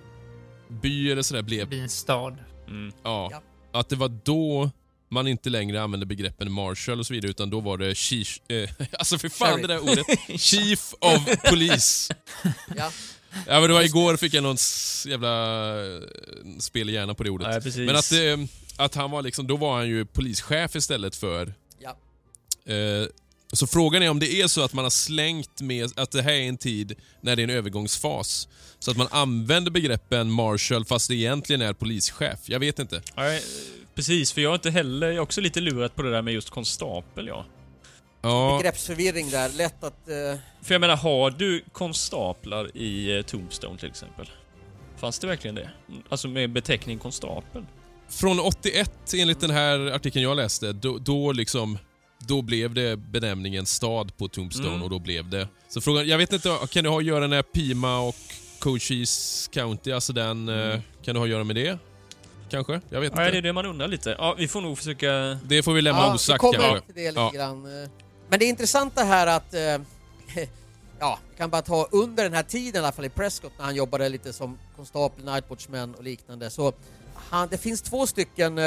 by eller sådär Det blev, blir en stad. ja, Ja. att det var då man inte längre använde begreppen marshal och så vidare, utan då var det chief, eh, alltså för fan Sheriff. det där ordet, chief of police. Ja. Ja men det var igår fick jag någon jävla eh, spel i hjärnan på det ordet. Nej, precis. Men att, eh, att han var liksom, då var han ju polischef istället för... Ja. Eh, så frågan är om det är så att man har slängt med att det här är en tid när det är en övergångsfas. Så att man använder begreppen marshal fast det egentligen är polischef. Jag vet inte. Nej, precis, för jag är inte heller... Jag är också lite lurat på det där med just konstapel, ja. Ja, Begreppsförvirring där, lätt att... eh, För jag menar, har du konstaplar i eh, Tombstone till exempel? Fanns det verkligen det? Alltså med beteckning konstapel? från 81 enligt den här artikeln jag läste, då, då liksom... Då blev det benämningen stad på Tombstone Mm. och då blev det... Så frågan, jag vet inte, kan det ha att göra med Pima och Cochise County, alltså den... eh, Kan det ha att göra med det? Kanske? Jag vet Nej, inte. det är det man undrar lite. Ja, vi får nog försöka... Det får vi lämna ja, osagt kommer kanske. till det lite Ja. grann. eh. Men det intressanta här att... eh, ja, vi kan bara ta under den här tiden i alla fall i Prescott när han jobbade lite som konstapel, nightwatchman och liknande. Så han, det finns två stycken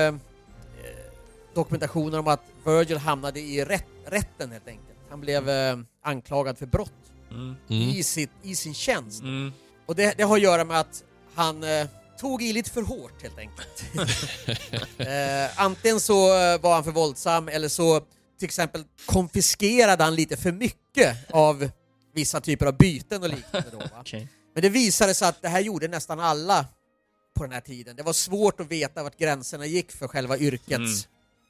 dokumentationer om att Virgil hamnade i rätt, rätten helt enkelt. Han blev eh, anklagad för brott Mm. Mm. i, sitt, i sin tjänst. Mm. Och det, det har att göra med att han eh, tog i lite för hårt helt enkelt. eh, antingen så eh, var han för våldsam eller så till exempel konfiskerade han lite för mycket av vissa typer av byten och liknande. Då, va? Okej. Men det visade sig att det här gjorde nästan alla på den här tiden. Det var svårt att veta vart gränserna gick för själva yrkets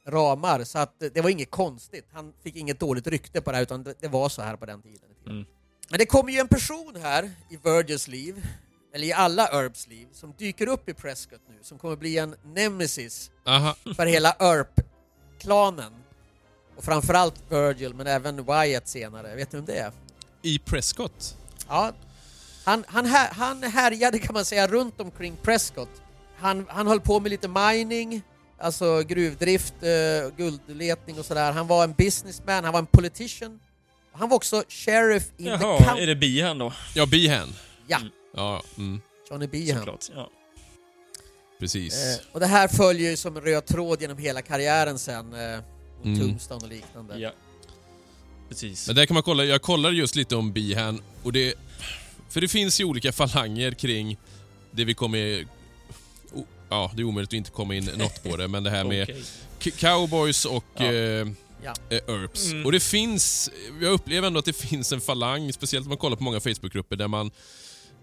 ramar, så att det var inget konstigt. Han fick inget dåligt rykte på det här, utan det, det var så här på den tiden. Mm. Men det kommer ju en person här i Virgils liv, eller i alla Earps liv, som dyker upp i Prescott nu, som kommer bli en nemesis Aha. för hela Earp-klanen. Och framförallt Virgil, men även Wyatt senare. Vet du vem det är? I Prescott? Ja, han, han, här, han härjade kan man säga runt omkring Prescott. Han, han höll på med lite mining, alltså gruvdrift, eh, guldletning och sådär. Han var en businessman, han var en politician. Han var också sheriff in the Jaha, county. är det Bihan då? Ja, Behan. Ja, Ja, mm, Johnny Behan. Såklart. Ja. precis. Eh, och det här följer ju som en röd tråd genom hela karriären sen, eh, mot Mm. Tombstone och liknande. ja. Precis. Men där kan man kolla, jag kollar just lite om Behan och det... För det finns ju olika falanger kring det vi kommer... Ja, det är omöjligt att inte komma in något på det, men det här med cowboys och Ja. eh, Ja. eh, Earps. Mm. Och det finns, jag upplever ändå att det finns en falang, speciellt om man kollar på många Facebookgrupper där man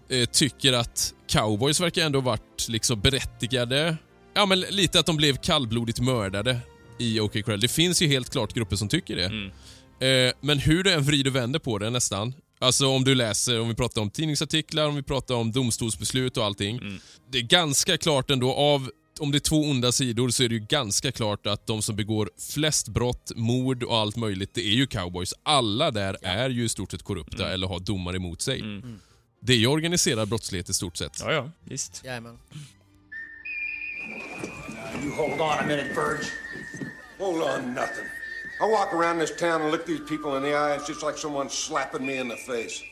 eh, tycker att cowboys verkar ändå varit liksom berättigade. Ja, men lite att de blev kallblodigt mördade i OK Corral. Det finns ju helt klart grupper som tycker det. Mm. Eh, men hur du än vrider och vänder på det nästan. Alltså om du läser, om vi pratar om tidningsartiklar, om vi pratar om domstolsbeslut och allting. Mm. Det är ganska klart ändå av om det är två onda sidor så är det ju ganska klart att de som begår flest brott, mord och allt möjligt, det är ju cowboys. Alla där är ju i stort sett korrupta eller har domar emot sig. Mm. Det är ju organiserad brottslighet i stort sett. Ja, ja, visst. Jajamän. You hold on a minute, Burge. Hold on nothing. I walk around this town and look these people in the eye, it's just like someone slapping me in the face.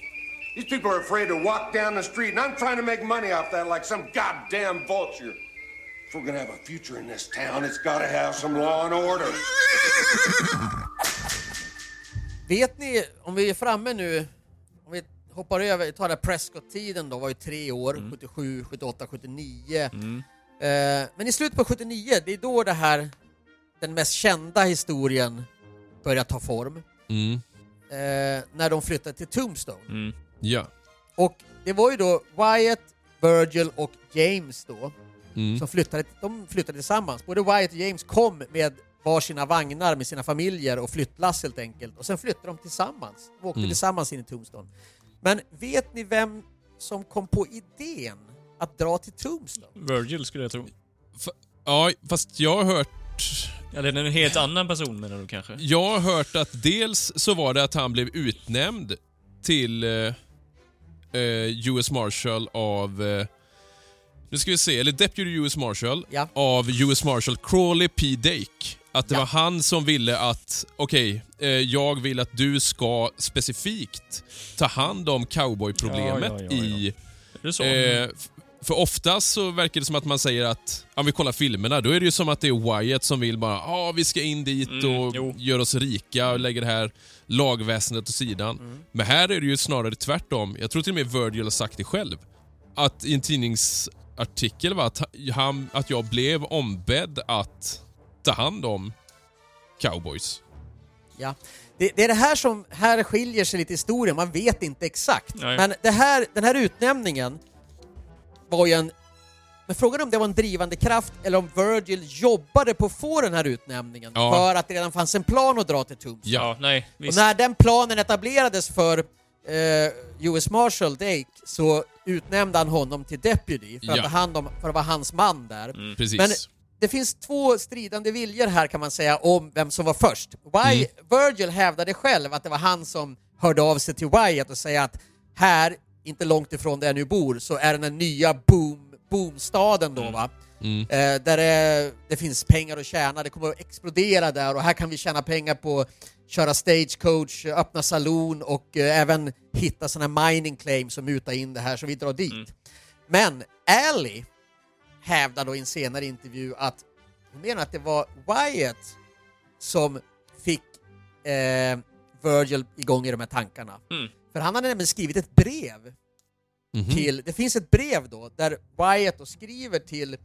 These people are afraid to walk down the street, and I'm trying to make money off that like some goddamn vulture. If we're gonna have a future in this town, it's gotta have some law and order. Vet ni, om vi är framme nu, om vi hoppar över, tar Prescott-tiden då, var ju tre år, 77, 78, 79. Eh, men i slutet på 79, det är då det här, den mest kända historien börjar ta form. Mm. Eh, när de flyttade till Tombstone. Mm. Ja. Och det var ju då Wyatt, Virgil och James då, Mm. som flyttade, de flyttade tillsammans. Både Wyatt och James kom med varsina vagnar med sina familjer och flyttlass helt enkelt. Och sen flyttade de tillsammans. De åkte Mm. tillsammans in i Tombstone. Men vet ni vem som kom på idén att dra till Tombstone? Virgil skulle jag tro. Ja, fast jag har hört Eller en helt annan person menar du kanske? Jag har hört att dels så var det att han blev utnämnd till eh, eh, US Marshal av... Eh, Nu ska vi se, eller Deputy US Marshal Ja. av US Marshal Crawley P. Dake. Att det Ja. var han som ville att, okej, eh, jag vill att du ska specifikt ta hand om cowboyproblemet Ja, ja, ja, ja. i... Eh, för oftast så verkar det som att man säger att, om vi kollar filmerna, då är det ju som att det är Wyatt som vill bara, ja ah, vi ska in dit Mm, och jo. gör oss rika och lägger det här lagväsendet åt sidan. Mm. Men här är det ju snarare tvärtom. Jag tror till och med Virgil har sagt det själv. Att i en tidningsartikel var att, han, att jag blev ombedd att ta hand om cowboys. Ja. Det, det är det här som här skiljer sig lite i historien, man vet inte exakt. Nej. Men det här, den här utnämningen var ju en... Men frågan är om det var en drivande kraft eller om Virgil jobbade på att få den här utnämningen Ja. för att det redan fanns en plan att dra till Tombstone. ja, nej, Och visst. när den planen etablerades för eh, US Marshal Dake så utnämnde han honom till Deputy för att, Ja. ta hand om, för att vara hans man där. Mm. Precis. Men det finns två stridande viljor här kan man säga om vem som var först. Why, Virgil hävdade själv att det var han som hörde av sig till Wyatt och säga att här, inte långt ifrån där jag nu bor, så är den här nya boom, boomstaden då va. Mm. Eh, där det, det finns pengar att tjäna, det kommer att explodera där och här kan vi tjäna pengar på att köra stagecoach, öppna saloon och eh, även hitta sådana här mining claims som mutar in det här så vi drar dit. Men Ally hävdar då i en senare intervju att hon menar att det var Wyatt som fick eh, Virgil igång i de här tankarna. Mm. För han hade nämligen skrivit ett brev Mhm. till, det finns ett brev då där Wyatt då skriver till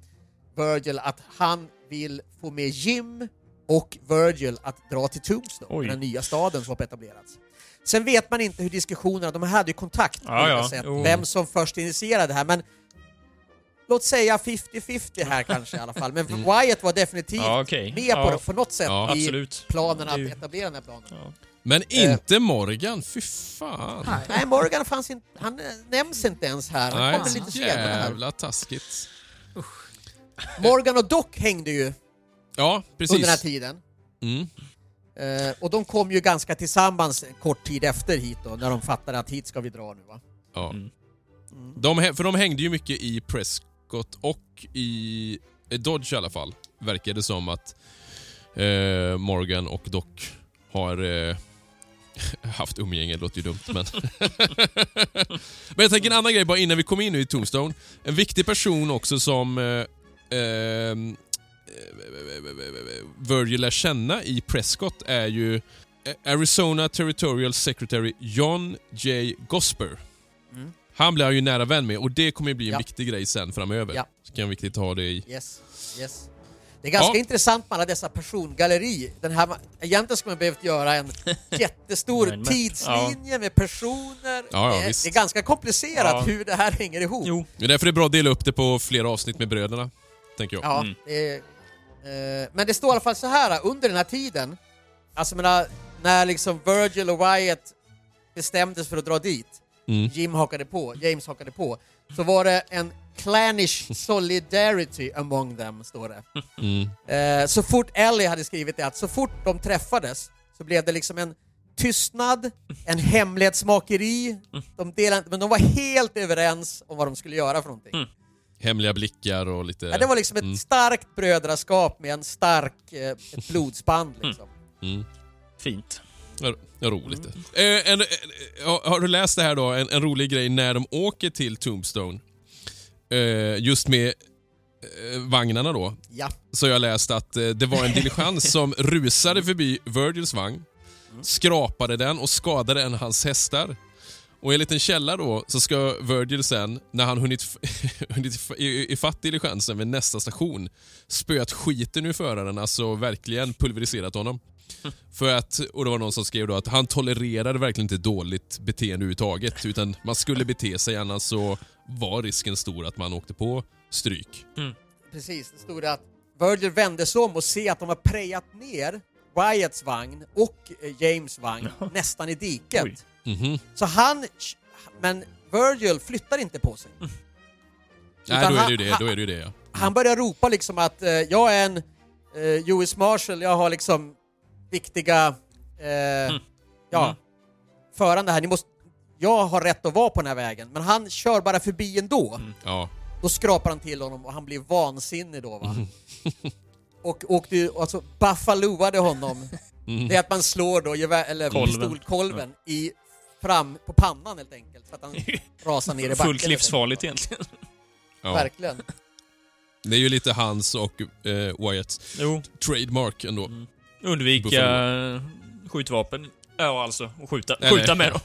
Virgil att han vill få med Jim och Virgil att dra till Tombstone, den nya staden som har etablerats. Sen vet man inte hur diskussionerna, de hade ju kontakt på Ja, olika ja, sätt, jo. vem som först initierade det här, men låt säga 50-50 här kanske i alla fall, men Wyatt var definitivt Ja, okej. med Ja. på det på något sätt Ja. i Absolut. planen att etablera den här planen. Men inte Morgan, fy fan. Nej, Morgan fanns inte, han eh, nämns inte ens här, han Nej, kommer lite senare jävla taskigt. Morgan och Doc hängde ju Ja, precis. under den här tiden. Mm. Eh, och de kom ju ganska tillsammans kort tid efter hit då, när de fattade att hit ska vi dra nu va. Ja. Mm. De, för de hängde ju mycket i Prescott och i Dodge i alla fall. Verkar det som att eh, Morgan och Doc har eh, haft umgänge, det låter ju dumt men... men jag tänker en annan grej bara innan vi kommer in i Tombstone. En viktig person också som eh, ehm, eh, Virgil lär känna i Prescott är ju eh, Arizona Territorial Secretary John J. Gosper. Mm. Han blir han ju nära vän med och det kommer ju bli en Ja. viktig grej sen framöver. Ja. Så kan jag viktigt ha det i... Yes, yes. Det är ganska Ja. intressant med alla dessa persongalleri. Den här, egentligen skulle man behövt göra en jättestor tidslinje med personer. Ja, ja, det, är, det är ganska komplicerat Ja. hur det här hänger ihop. Jo. Det är därför det är bra att dela upp det på flera avsnitt med bröderna. Tänker jag. Ja, Mm. det eh, men det står i alla fall så här under den här tiden, alltså menar, när liksom Virgil och Wyatt bestämdes för att dra dit, Mm. Jim hakade på, James hakade på, så var det en clannish solidarity among them, står det. Mm. Eh, så fort Ellie hade skrivit det, att så fort de träffades så blev det liksom en tystnad, en hemlighetsmakeri, de delade, men de var helt överens om vad de skulle göra för någonting. Mm. Hemliga blickar och lite... Ja, det var liksom ett Mm. starkt brödraskap med en stark, eh, ett blodsband liksom. Mm. Fint. Ja, roligt det. Eh, en, ja, har du läst det här då? En, en rolig grej när de åker till Tombstone. Eh, just med eh, vagnarna då. Ja. Så jag läst att eh, det var en diligens som rusade förbi Virgils vagn, skrapade den och skadade en av hans hästar. Och enligt en källa då så ska Virgil sen, när han hunnit, hunnit ifatt diligensen vid nästa station, spöat skiten ur föraren, alltså verkligen pulveriserat honom. För att, och det var någon som skrev då att han tolererade verkligen inte dåligt beteende överhuvudtaget, utan man skulle bete sig annars så var risken stor att man åkte på stryk. Precis, det stod det att Virgil vände sig om och ser att de har prejat ner Wyatts vagn och eh, James vagn nästan i diket. Oj. Mhm. Så han, men Virgil flyttar inte på sig. Nej, Utan då är han- det ju det. han- Då är det, ju det ja. Han börjar ropa liksom att eh, jag är en eh, US Marshal, jag har liksom viktiga, eh, ja, Mm. förande här. Ni måste, jag har rätt att vara på den här vägen, men han kör bara förbi ändå. ja. Då skrapar han till honom och han blir vansinnig då va. Mm. Och åkte ju, alltså buffaloade honom. Mm. Det är att man slår då gevär, eller Kolven. pistolkolven i fram på pannan helt enkelt. Så att han rasar ner i backen. Fullt livsfarligt egentligen. Ja. Verkligen. Det är ju lite hans och eh, Wyatts trademark ändå. Mm. Undvika Buffalo. skjutvapen. Ja, alltså. Och skjuta, Nej, skjuta nej. med dem.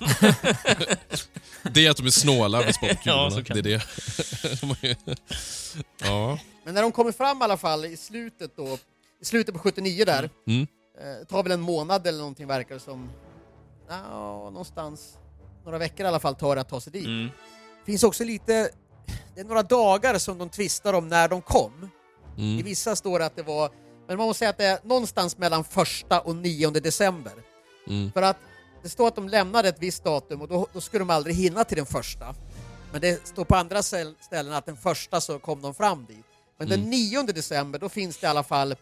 Det är att de är snåla med Ja, sportkulorna. så kan det är det. Ja. Men när de kommer fram i alla fall i slutet då, i slutet på 79 där, Mm. eh, tar väl en månad eller någonting verkar det som. Ja, någonstans, några veckor i alla fall tar det att ta sig dit. Mm. finns också lite, det är några dagar som de tvistar om när de kom. I Mm. vissa står det att det var, men man måste säga att det är någonstans mellan första och 9 december. Mm. För att det står att de lämnade ett visst datum och då, då skulle de aldrig hinna till den första. Men det står på andra ställ- ställen att den första så kom de fram dit. Men den 9 december, då finns det i alla fall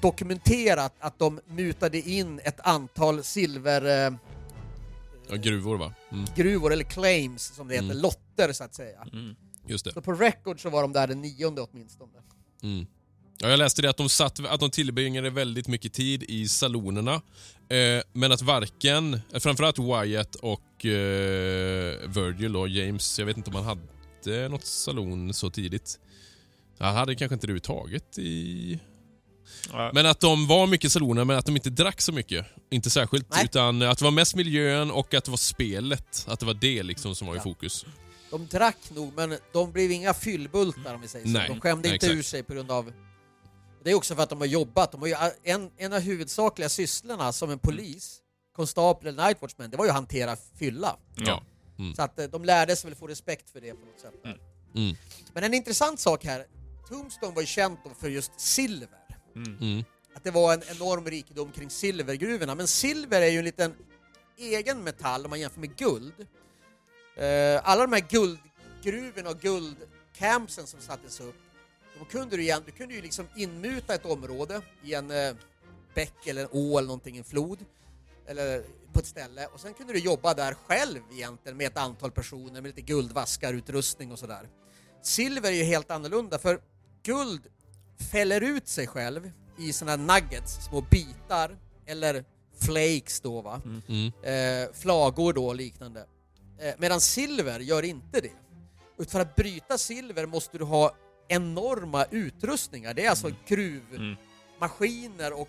dokumenterat att de mutade in ett antal silvergruvor, Ja, gruvor va? Mm. eller claims som det heter, Mm. lotter så att säga. Mm. Just det. Så på record så var de där den nionde åtminstone. Mm. Ja, jag läste det att de, satt, att de tillbringade väldigt mycket tid i salonerna. Eh, men att varken, eh, framförallt Wyatt och eh, Virgil och James, jag vet inte om han hade något salon så tidigt. Han hade kanske inte det överhuvudtaget i... Ja. Men att de var mycket i saloner, men att de inte drack så mycket. Inte särskilt. Nej. Utan att det var mest miljön och att det var spelet. Att det var det liksom som var i fokus. De drack nog, men de blev inga fyllbultar om vi säger så. Nej, de skämde nej, inte exakt. ur sig på grund av... Det är också för att de har jobbat. De har ju, en, en av huvudsakliga sysslorna som en polis, konstapel eller nightwatchman, det var ju att hantera fylla. Ja. Mm. Så att eh, de lärde sig väl få respekt för det på något sätt. där. Mm. Men en intressant sak här, Tombstone var ju känt för just silver. Mm. Att det var en enorm rikedom kring silvergruvorna. Men silver är ju en liten egen metall om man jämför med guld. Eh, alla de här guldgruvorna och guldcampsen som sattes upp, då kunde du, igen, du kunde ju liksom inmuta ett område i en eh, bäck eller en å eller någonting, en flod, eller på ett ställe och sen kunde du jobba där själv egentligen med ett antal personer med lite guldvaskarutrustning och sådär. Silver är ju helt annorlunda för guld fäller ut sig själv i såna här nuggets, små bitar eller flakes då va. Mm. Eh, flagor då och liknande. Eh, medan silver gör inte det. Och för att bryta silver måste du ha enorma utrustningar. Det är alltså gruvmaskiner och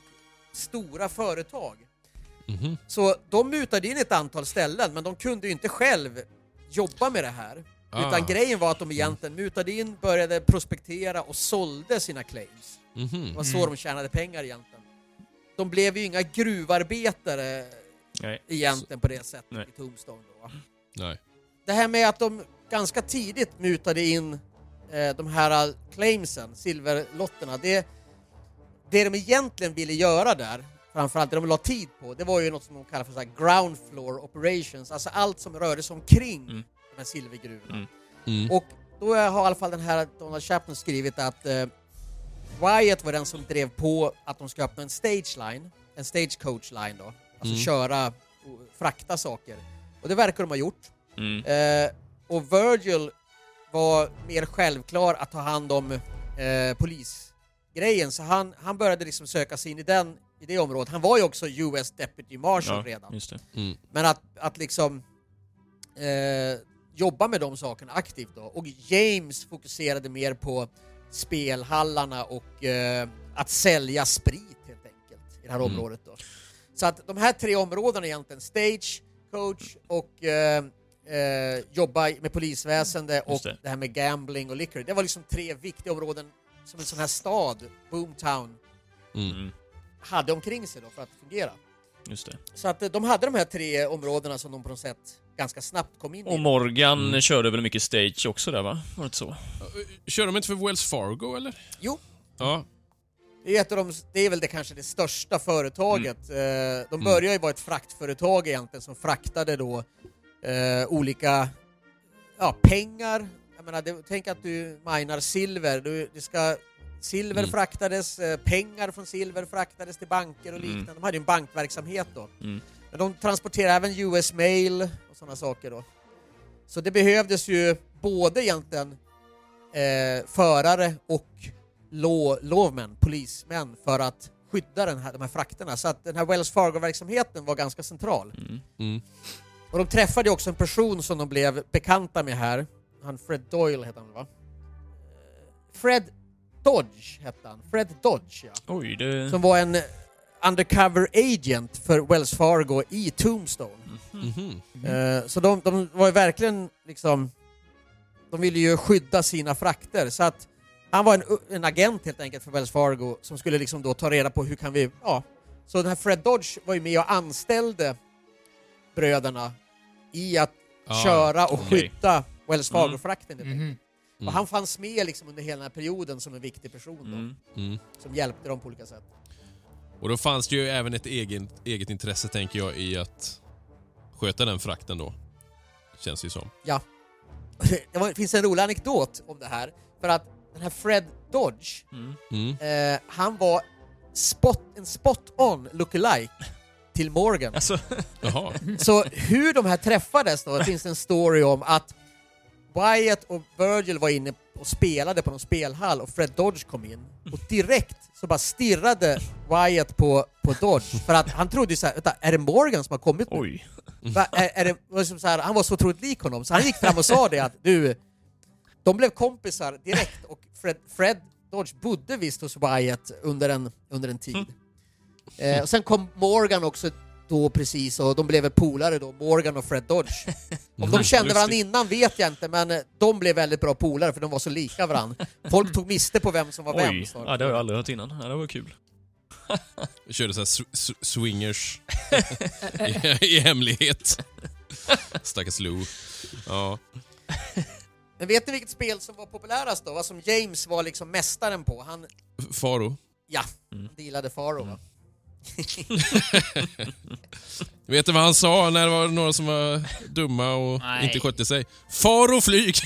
stora företag. Mhm. Så de mutade in ett antal ställen, men de kunde ju inte själv jobba med det här. Ah. Utan grejen var att de egentligen mutade in, började prospektera och sålde sina claims. Mhm. Det var så de tjänade pengar egentligen. De blev ju inga gruvarbetare Nej. egentligen på det sättet Nej. i Tombstone. Då. Nej. Det här med att de ganska tidigt mutade in eh, de här claimsen, silverlotterna, det, det de egentligen ville göra där, framförallt det de la tid på, det var ju något som de kallar för så här ground floor operations, alltså allt som rörde sig omkring Mm. de här silvergruvorna. Mm. Mm. Och då har i alla fall den här Donald Chapman skrivit att eh, Wyatt var den som drev på att de ska öppna en stage line, en stagecoach line då, alltså Mm. köra och frakta saker. Och det verkar de ha gjort. Mm. Eh, och Virgil var mer självklar att ta hand om eh, polisgrejen, så han, han började liksom söka sig in i, den, i det området. Han var ju också US Deputy Marshal Ja, redan. just det. Mm. Men att, att liksom eh, jobba med de sakerna aktivt då. Och James fokuserade mer på spelhallarna och eh, att sälja sprit helt enkelt i det här Mm. området då. Så att de här tre områdena egentligen, stage, coach och eh, eh, jobba med polisväsende och det. det. här med gambling och liquor. Det var liksom tre viktiga områden som en sån här stad, boomtown, Mm. Mm. hade omkring sig då för att fungera. Just det. Så att eh, de hade de här tre områdena som de på något sätt ganska snabbt kom in Och i. Morgan Mm. körde väl mycket stage också där va? Var det inte så? Kör de inte för Wells Fargo eller? Jo, Ja. det är, ett av de, det är väl det kanske det största företaget. Mm. Eh, De började ju vara ett fraktföretag egentligen som fraktade då eh, olika ja, pengar. Jag menar, det, tänk att du minar silver. Du, det ska, silver Mm. fraktades, eh, pengar från silver fraktades till banker och Mm. liknande. De hade ju en bankverksamhet då. Mm. Men de transporterade även US Mail och sådana saker då. Så det behövdes ju både egentligen eh, förare och lo, lovmän, polismän, för att skydda den här, de här frakterna. Så att den här Wells Fargo-verksamheten var ganska central. Mm. Och de träffade också en person som de blev bekanta med här. Han Fred Doyle hette han va? Eh, Fred Dodge hette han. Fred Dodge ja. Oj, det... Som var en undercover agent för Wells Fargo i Tombstone. Mhm. Eh, Så de, de var ju verkligen liksom... De ville ju skydda sina frakter, så att han var en, en agent helt enkelt för Wells Fargo som skulle liksom då ta reda på hur kan vi... Ja. Så den här Fred Dodge var ju med och anställde bröderna i att Ah, köra och okej. skydda Wells Fargo-frakten enkelt. Mhm. Och han fanns med liksom under hela den här perioden som en viktig person då, Mm. Mm. som hjälpte dem på olika sätt. Och då fanns det ju även ett eget, eget intresse, tänker jag, i att sköta den frakten då. Känns det ju som. Ja. Det finns en rolig anekdot om det här, för att den här Fred Dodge, Mm. eh, han var spot, en spot-on lookalike till Morgan. Alltså, Jaha. Så hur de här träffades då, det finns en story om att Wyatt och Virgil var inne och spelade på någon spelhall och Fred Dodge kom in och direkt så bara stirrade Wyatt på, på Dodge för att han trodde ju såhär, vänta, är det Morgan som har kommit nu? oj. Va, är, är det, var som så här, han var så otroligt lik honom, så han gick fram och sa det att du, de blev kompisar direkt och Fred, Fred Dodge bodde visst hos Wyatt under en, under en tid. Eh, och sen kom Morgan också då precis och de blev väl polare då, Morgan och Fred Dodge. Om de kände varandra innan vet jag inte, men eh, de blev väldigt bra polare för de var så lika varandra. Folk tog miste på vem som var vem. Oj, ja, det har jag aldrig hört innan. Ja, det var kul. Vi körde så här sw- sw- swingers I, i hemlighet. Stackars Lou. Ja. Men vet ni vilket spel som var populärast då? Vad som James var liksom mästaren på? Han, Faro. ja, han dealade Faro va? Vet du vad han sa när det var några som var dumma och Nej. inte skötte sig? Faro flyg!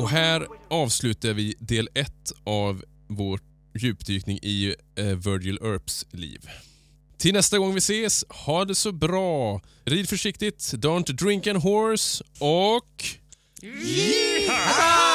Och här avslutar vi del ett av vår djupdykning i eh, Virgil Earps liv. Till nästa gång vi ses, ha det så bra. Rid försiktigt, don't drink and horse och... Yeehaw!